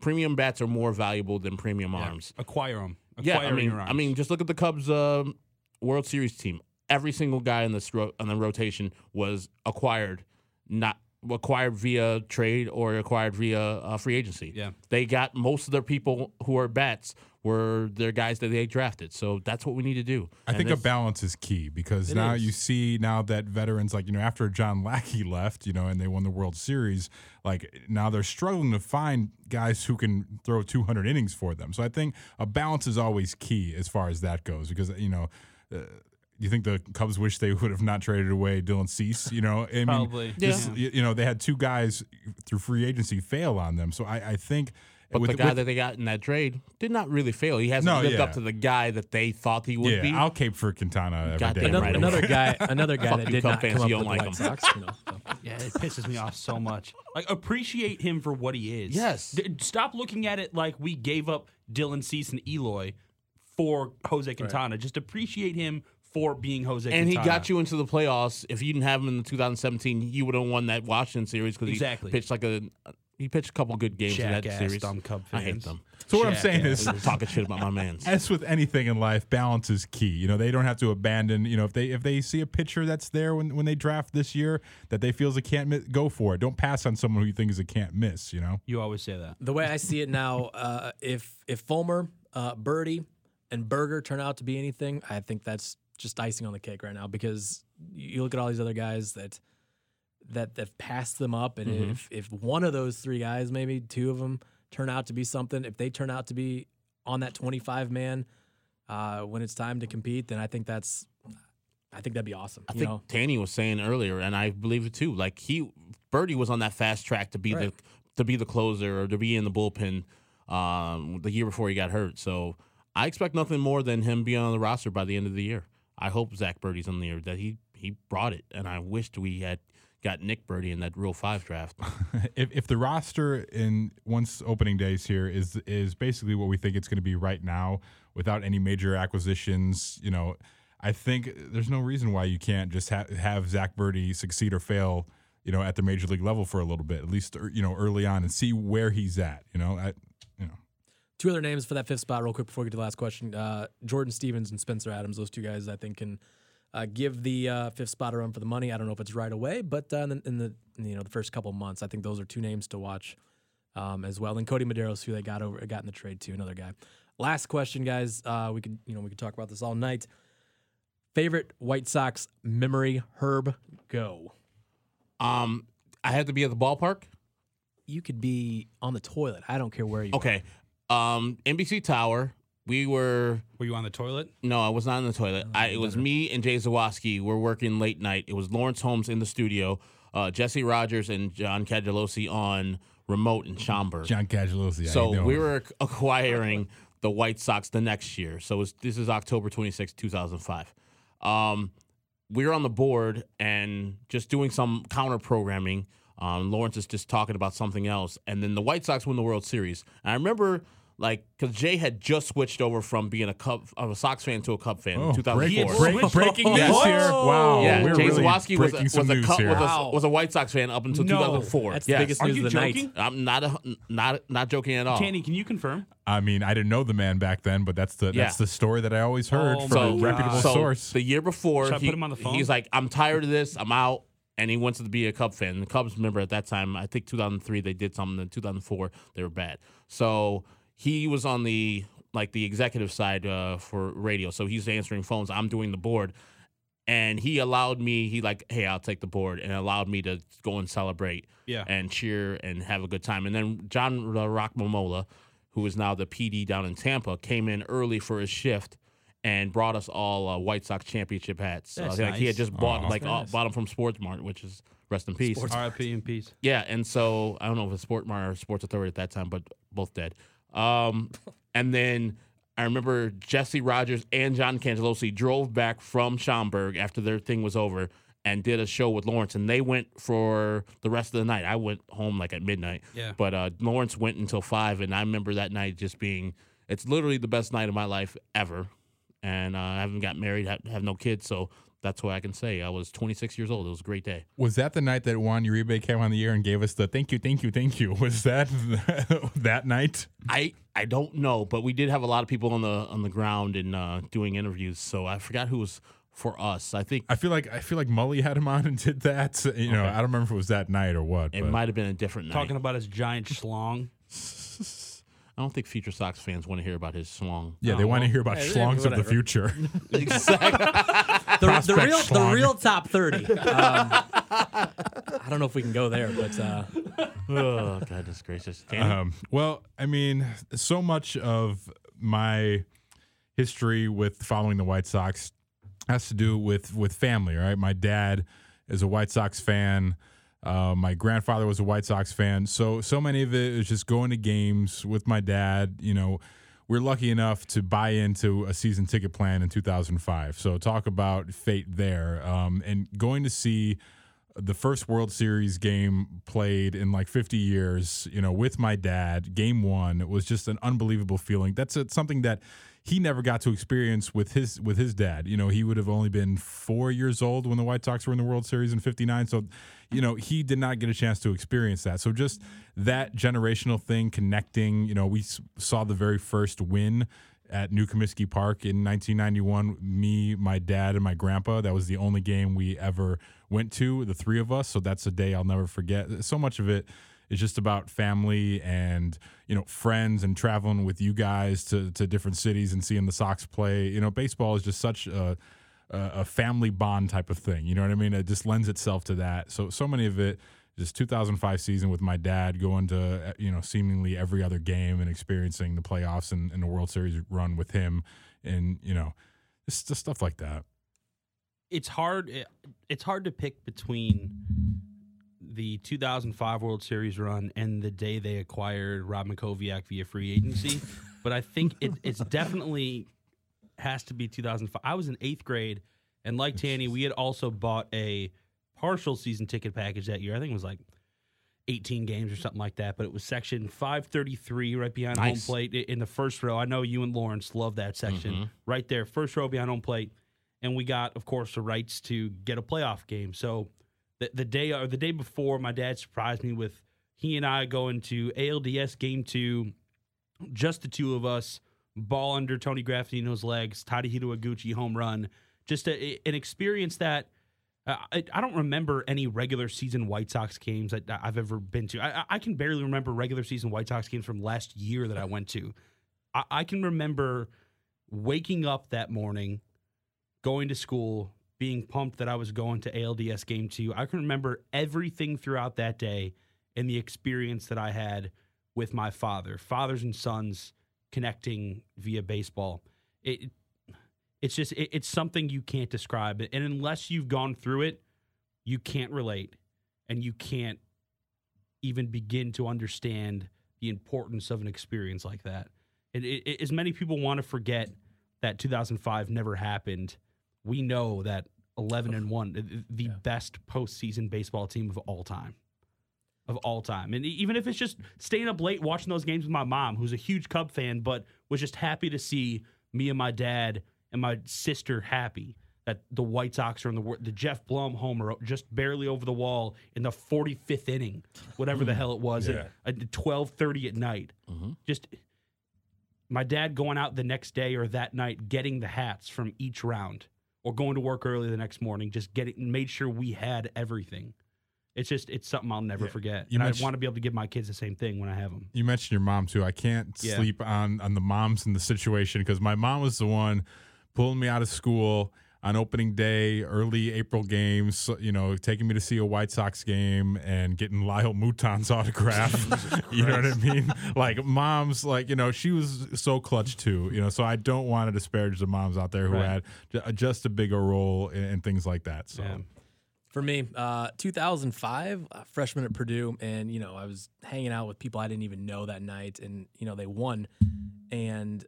Premium bats are more valuable than premium arms. Acquire them. Yeah, I mean. I mean, just look at the Cubs um, World Series team. Every single guy in this ro- on the rotation was acquired, not acquired via trade or acquired via uh, free agency. Yeah. they got most of their people who are bats were their guys that they drafted. So that's what we need to do. I And think a balance is key because now is. you see now that veterans like you know after John Lackey left, you know, and they won the World Series, like now they're struggling to find guys who can throw 200 innings for them. So I think a balance is always key as far as that goes because you know. Uh, you think the Cubs wish they would have not traded away Dylan Cease? You know, I mean, Probably. this- Yeah. you you know, they had two guys through free agency fail on them. So I, I think, But with, the guy with- that they got in that trade did not really fail. He hasn't No, lived yeah. up to the guy that they thought he would yeah, be. I'll cape for Quintana every Goddamn day. Another, right another guy, [laughs] another guy that you, did not fans, come up you with don't the like White him. Sox. You know, [laughs] so. Yeah, it pisses me off so much. Like appreciate him for what he is. Yes. D- stop looking at it like we gave up Dylan Cease and Eloy for Jose Quintana. Just appreciate him for being Jose and he got you into the playoffs. If you didn't have him in the 2017, you would have won that Washington series because Exactly. he pitched like a he pitched a couple good games in that Jackass series. dumb Cub I hate fans. them. So what I'm saying is, talking shit about my man's. [laughs] as with anything in life, balance is key. You know, they don't have to abandon. You know, if they if they see a pitcher that's there when, when they draft this year that they feels is a can't miss, go for it. Don't pass on someone who you think is a can't miss. You know, You always say that. The way I see it now, [laughs] uh, if if Fulmer, uh, Burdi, and Burger turn out to be anything, I think that's just icing on the cake right now because you look at all these other guys that that that passed them up, and Mhm. if if one of those three guys, maybe two of them, turn out to be something, if they turn out to be on that twenty five man uh, when it's time to compete, then I think that's I think that'd be awesome. I you think know? Tanny was saying earlier, and I believe it too. Like he, Burdi was on that fast track to be Right. the to be the closer or to be in the bullpen um, the year before he got hurt. So I expect nothing more than him being on the roster by the end of the year. I hope Zack Burdi's on the year that he he brought it, and I wished we had got Nick Burdi in that Rule Five draft. [laughs] if if the roster in once opening days here is is basically what we think it's going to be right now, without any major acquisitions, you know, I think there's no reason why you can't just ha- have Zack Burdi succeed or fail. You know, at the major league level for a little bit, at least er, you know early on, and see where he's at. You know, I, you know. Two other names for that fifth spot, real quick, before we get to the last question. Uh, Jordan Stevens and Spencer Adams, those two guys, I think, can uh, give the uh, fifth spot a run for the money. I don't know if it's right away, but uh, in, the, in the you know the first couple months, I think those are two names to watch um, as well. And Kodi Medeiros, who they got over, got in the trade too, another guy. Last question, guys. Uh, we could you know we could talk about this all night. Favorite White Sox memory, Herb, go. Um, I had to be at the ballpark. You could be on the toilet. I don't care where you. are. Okay, um, NBC Tower. We were Were you on the toilet? No, I was not in the toilet. I, it was me and Jay Zawaski. We're working late night. It was Lawrence Holmes in the studio, uh, Jesse Rogers and John Cangelosi on remote in Schaumburg. John Cangelosi. I so we were acquiring the White Sox the next year. So it was, this is October 26, 2005. Um, we were on the board and just doing some counter programming. Um, Lawrence is just talking about something else. And then the White Sox win the World Series. And I remember, like, because Jay had just switched over from being a Cub, of a Sox fan to a Cub fan Oh, in 2004. break- breaking news Yes. here. Wow. Yeah, we're Jay really Zawaski was a, was, a, Cub- here. was, Wow. a, was a White Sox fan up until No. 2004. That's the biggest Are news you of the joking? night. I'm not a, not not joking at all. Tanny, can you confirm? I mean, I didn't know the man back then, but that's the Yeah. that's the story that I always heard Oh from my a reputable so source. The year before, he- put him on the phone? he's like, "I'm tired of this. I'm out." And he wants to be a Cub fan. The Cubs, remember at that time, I think 2003 they did something. In 2004 they were bad. So he was on the like the executive side uh, for radio. So he's answering phones. I'm doing the board, and he allowed me. He like, "Hey, I'll take the board," and allowed me to go and celebrate Yeah. and cheer and have a good time. And then John Rock Momola, who is now the PD down in Tampa, came in early for his shift and brought us all uh, White Sox championship hats. Uh, like he had just bought Aw. like uh, nice. bought them from Sports Mart, which is rest in peace. R.I.P. in peace. Yeah, and so I don't know if it's Sport Mart or Sports Authority at that time, but both dead. Um, and then I remember Jesse Rogers and John Cangelosi drove back from Schaumburg after their thing was over and did a show with Lawrence, and they went for the rest of the night. I went home like at midnight, Yeah. but uh, Lawrence went until five, and I remember that night just being it's literally the best night of my life ever. And uh, I haven't got married, have, have no kids, so that's what I can say. I was 26 years old. It was a great day. Was that the night that Juan Uribe came on the air and gave us the thank you, thank you, thank you? [laughs] Was that [laughs] that night? I I don't know, but we did have a lot of people on the on the ground and uh, doing interviews. So I forgot who was for us. I think I feel like I feel like Mully had him on and did that. You know, Okay. I don't remember if it was that night or what. it might have been a different night. Talking about his giant schlong. [laughs] I don't think future Sox fans want to hear about his song. yeah, they want to hear about yeah, schlongs of the future. [laughs] [laughs] exactly. [laughs] the, the Prospect real the real top thirty. Um, I don't know if we can go there, but uh, oh goodness gracious. Um, well, I mean, so much of my history with following the White Sox has to do with with family. Right, my dad is a White Sox fan. Uh, my grandfather was a White Sox fan. So so many of it is just going to games with my dad. You know, we're lucky enough to buy into a season ticket plan in 2005. So talk about fate there. Um, and going to see the first World Series game played in like 50 years, you know, with my dad, game one, was just an unbelievable feeling. That's a, something that he never got to experience with his with his dad. You know, he would have only been four years old when the White Sox were in the World Series in '59. So, you know, he did not get a chance to experience that. So, just that generational thing connecting. You know, we saw the very first win at New Comiskey Park in 1991. Me, my dad, and my grandpa. That was the only game we ever went to, the three of us. So that's a day I'll never forget. So much of it is just about family and you know friends and traveling with you guys to to different cities and seeing the Sox play. You know, baseball is just such a a family bond type of thing. You know what I mean? It just lends itself to that. So so many of it just 2005 season with my dad going to uh, you know seemingly every other game and experiencing the playoffs and, and the World Series run with him and you know just, just stuff like that. it's hard it's hard to pick between the 2005 World Series run and the day they acquired Rob Mackowiak via free agency, [laughs] but I think it, it's definitely has to be 2005. I was in eighth grade, and like Tanny, we had also bought a partial season ticket package that year. I think it was like 18 games or something like that, but it was section 533 right behind home plate in the first row. I know you and Lawrence love that section mm-hmm. right there, first row behind home plate. And we got, of course, the rights to get a playoff game. So the, the day or the day before, my dad surprised me with he and I going to ALDS game two, just the two of us, ball under Tony Graffanino's legs, Tadahito Iguchi home run. Just a, an experience that uh, I, I don't remember any regular season White Sox games that I've ever been to. I, I- I can barely remember regular season White Sox games from last year that I went to. I, I can remember waking up that morning, going to school, being pumped that I was going to ALDS game two. I can remember everything throughout that day and the experience that I had with my father, fathers and sons connecting via baseball. It, it's just it, it's something you can't describe, and unless you've gone through it, you can't relate, and you can't even begin to understand the importance of an experience like that. It, it, as many people want to forget that 2005 never happened, we know that 11 and one, the- the Yeah. best postseason baseball team of all time. Of all time. And even if it's just staying up late watching those games with my mom, who's a huge Cub fan, but was just happy to see me and my dad and my sister happy that the White Sox are in the the Geoff Blum homer just barely over the wall in the 45th inning, whatever the hell it was, Yeah. at, at 12:30 at night. Mhm. Just my dad going out the next day or that night getting the hats from each round or going to work early the next morning just getting made sure we had everything it's just it's something i'll never Yeah. forget You and i want to be able to give my kids the same thing when i have them You mentioned your mom too. I can't Yeah. sleep on on the moms in the situation because my mom was the one pulling me out of school on opening day, early April games. You know, taking me to see a White Sox game and getting Lyle Mouton's [laughs] autograph. you know what I mean? Like moms, like you know, she was so clutch too. You know, so I don't want to disparage the moms out there who Right. had ju- just a bigger role and, things like that. So. Yeah. For me, uh, 2005, uh, freshman at Purdue, and you know I was hanging out with people I didn't even know that night, and you know they won, and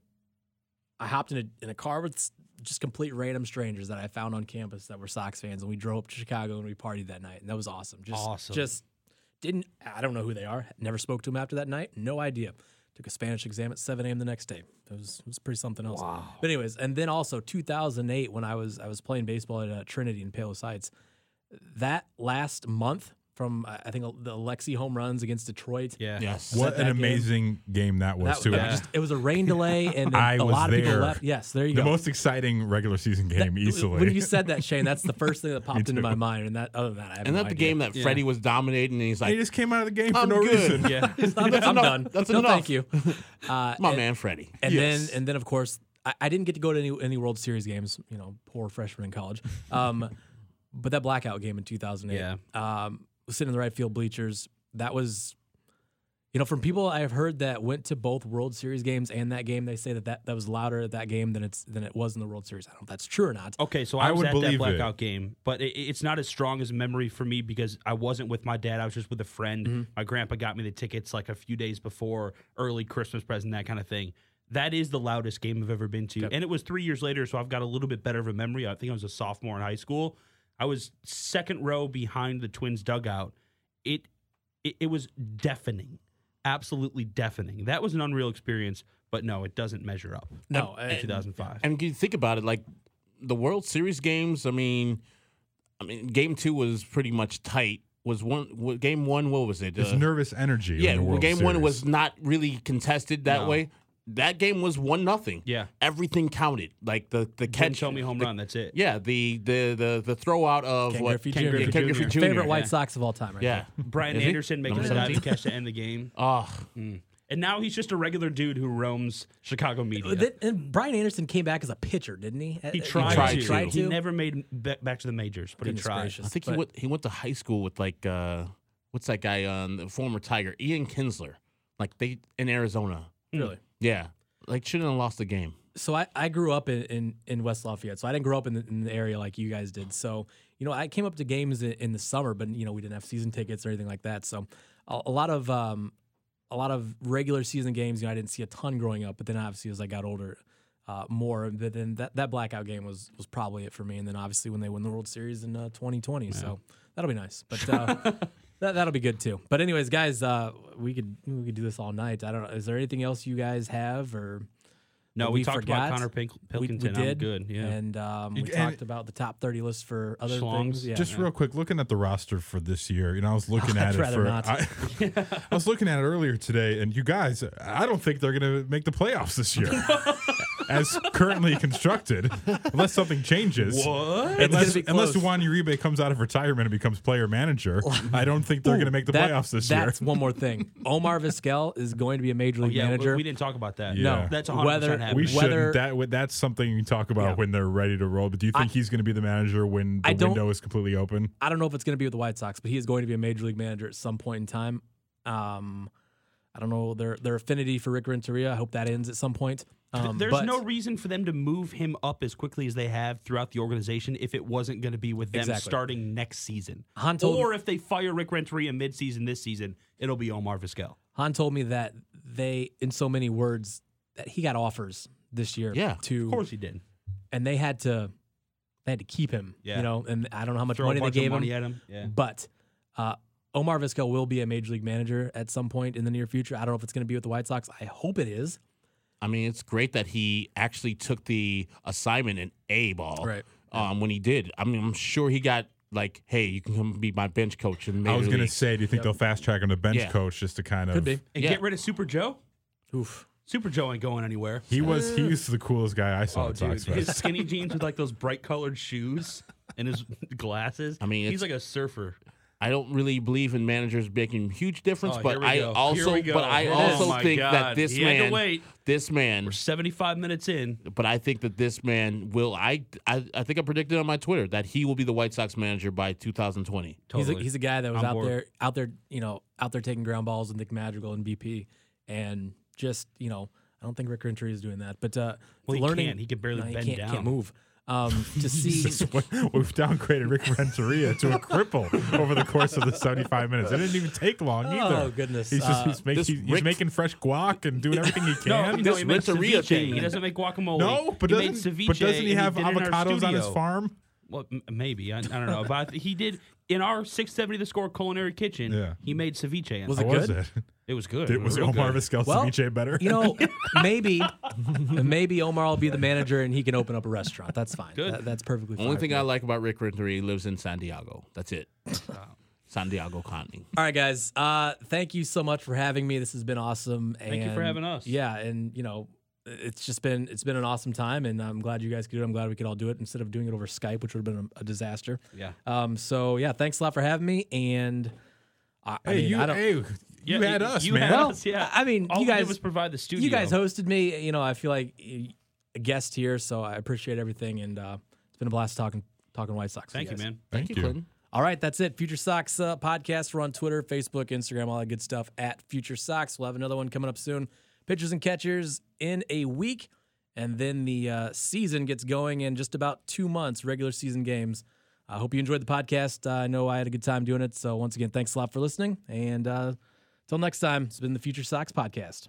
I hopped in a in a car with just complete random strangers that I found on campus that were Sox fans, and we drove up to Chicago and we partied that night, and that was awesome. Just Awesome. Just didn't I don't know who they are. Never spoke to them after that night. No idea. Took a Spanish exam at 7 a.m. the next day. It was, it was pretty something else. But anyways, and then also 2008 when I was I was playing baseball at uh, Trinity in Palos Heights. That last month from I I think the Alexei home runs against Detroit. Yeah. Yes. What an game? amazing game that was That, too. that just, it was a rain [laughs] delay, and then I a was lot of people left. Yes, there you the go. The most exciting regular season game easily. When you said that, Shane, that's the first thing that [laughs] popped into my mind. And that, other than that, I have and no that the idea. game that Freddie was dominating, and he's he just came out of the game for I'm no good. reason. [laughs] Yeah. I'm, That's I'm enough. done. That's no, enough. thank you. Uh, "My and, man, Freddie." And Yes. then, and then, of course, I, I didn't get to go to any, any World Series games. You know, poor freshman in college. Um, but that blackout game in 2008. Yeah. Um, sitting in the right field bleachers. That was, you know, from people I've heard that went to both World Series games and that game, they say that that, that was louder at that game than it's than it was in the World Series. I don't know if that's true or not. Okay, so I, I was would at that believe it. blackout game, but it, it's not as strong as memory for me because I wasn't with my dad. I was just with a friend. Mm-hmm. My grandpa got me the tickets like a few days before, early Christmas present, that kind of thing. That is the loudest game I've ever been to, and it was three years later, so I've got a little bit better of a memory. I think I was a sophomore in high school. I was second row behind the Twins dugout. It it, it was deafening, absolutely deafening. That was an unreal experience, but no, it doesn't measure up. No, in uh, 2005. And you think about it, like the World Series games. I mean, I mean, Game Two was pretty much tight. Was one Game One? What was it? It's Uh, nervous energy. in yeah, the World Game One was not really contested that No. way. That game was one nothing. Yeah. everything counted. Like the the catch. show me home the- run. That's it. Yeah, the the the the throw out of Ken what Griffey Ken Jr. Griffey Ken Griffey Jr. Favorite White Yeah. Sox of all time, right Yeah, [laughs] Brian Is he? Anderson making the diving catch to end the game. [laughs] Oh, And now he's just a regular dude who roams Chicago media. Th- And Brian Anderson came back as a pitcher, didn't he? he Uh, tried, tried to. to. He never made ba- back to the majors, but Goodness he tried. gracious. I think he went he went to high school with like uh what's that guy on the former Tiger Ian Kinsler, like they in Arizona. Really. Yeah, like shouldn't have lost the game. so I, I grew up in, in, in West Lafayette. So I didn't grow up in the, in the area like you guys did. So, you know, I came up to games in, in the summer, but, you know, we didn't have season tickets or anything like that. So a, a lot of um, a lot of regular season games, you know, I didn't see a ton growing up. But then obviously as I got older, uh, more. But then that, that blackout game was was probably it for me. And then obviously when they win the World Series in uh, 2020. So that'll be nice. But [laughs] uh, that, that'll be good too. But anyways, guys, uh, we could we could do this all night. I don't know. Is there anything else you guys have or? No, we, we talked forgot? about Konnor Pink- we, Pilkington. we did. I'm good. Yeah. And um, we And- talked about the top 30 list for other Schlongs. things. Yeah. Just real quick, looking at the roster for this year, you know, I was [laughs] looking I'd at it for. not. I, [laughs] I was looking at it earlier today, and you guys, I don't think they're going to make the playoffs this year, [laughs] as currently constructed, unless something changes. what? Unless, unless. Juan Uribe comes out of retirement and becomes player manager, I don't think they're going to make the That- playoffs this year. That's one more thing. [laughs] Omar Vizquel is going to be a major league Oh, yeah, we- manager. we didn't talk about that. Yeah. No, That's 100% whether happening. We whether shouldn't. That that's something you talk about Yeah. when they're ready to roll. But do you think he's going to be the manager when the I don't- window is completely open? I don't know if it's going to be with the White Sox, but he is going to be a major league manager at some point in time. Um, I don't know their their affinity for Rick Renteria. I hope that ends at some point. Um, There's but no reason for them to move him up as quickly as they have throughout the organization if it wasn't going to be with them Exactly. starting next season. Hahn told- or if they fire Rick Renteria midseason this season, it'll be Omar Vizquel. Hahn told me that they, in so many words, that he got offers this year. Yeah, to Of course he did. and they had to they had to keep him. Yeah. You know, and I don't know how much Throw money they gave money him. at him. Yeah. But uh, Omar Vizquel will be a major league manager at some point in the near future. I don't know if it's going to be with the White Sox. I hope it is. I mean, it's great that he actually took the assignment in A ball. Right. Um, when he did, I mean, I'm sure he got like, "Hey, you can come be my bench coach." In I was going to League." say, do you think they'll fast track him to bench Yeah. coach just to kind of? Could be. And Yeah. get rid of Super Joe. Oof. Super Joe ain't going anywhere. He was he he's the coolest guy I saw Oh, at dude, his skinny jeans with like those bright colored shoes and his glasses. I mean, he's like a surfer. I don't really believe in managers making huge difference, Oh, but I also, but I It is. also Oh think God. that this He had man, wait. this man, We're 75 minutes in. but I think that this man will. I, I, I think I predicted on my Twitter that he will be the White Sox manager by 2020. Totally. He's a, he's a guy that was On out board. there, out there, you know, out there taking ground balls with Nick Madrigal and BP, and just you know, I don't think Rick Renteria is doing that, but uh, Well, he learning, can't. He can barely no, he bend can't, down. can't move. Um, to [laughs] see, We've downgraded Rick Renteria to a cripple over the course of the 75 minutes. It didn't even take long either. oh goodness, He's just Uh, make, this he's, he's making fresh guac and doing [laughs] everything he can. no, This he makes Renteria thing. He doesn't make guacamole. No, but he doesn't ceviche but doesn't he have did it in our avocados on his farm? Well, m- maybe I, I don't know, but he did in our 670 the score culinary kitchen. Yeah. he made ceviche. Was it. it was good? It? It was good. Did, was real Omar good. Vizquel Well, ceviche better? You know, [laughs] maybe, maybe Omar will be the manager and he can open up a restaurant. That's fine. Good. That- that's perfectly fine. Only thing I like about Rick Renteria, he lives in San Diego. That's it. [laughs] San Diego County. All right, guys. Uh, thank you so much for having me. This has been awesome. Thank you for having us. Yeah, and you know, it's just been it's been an awesome time, and I'm glad you guys could do it. I'm glad we could all do it instead of doing it over Skype, which would have been a, a disaster. Yeah. Um. So yeah, thanks a lot for having me. And I, I hey, mean, you, I don't. hey, you had us, you man. had well, us, yeah. I mean, All you we did guys was provide the studio. you guys hosted me. You know, I feel like a guest here, so I appreciate everything, and uh, it's been a blast talking talking White Sox. Thank you, guys. man. Thank, you, you. Clinton. All right, that's it. Future Sox uh, podcast. We're on Twitter, Facebook, Instagram, all that good stuff at Future Sox. We'll have another one coming up soon. Pitchers and catchers in a week, and then the uh, season gets going in just about two months. Regular season games. I hope you enjoyed the podcast. Uh, I know I had a good time doing it. So once again, thanks a lot for listening, and until next time, it's been the Future Sox podcast.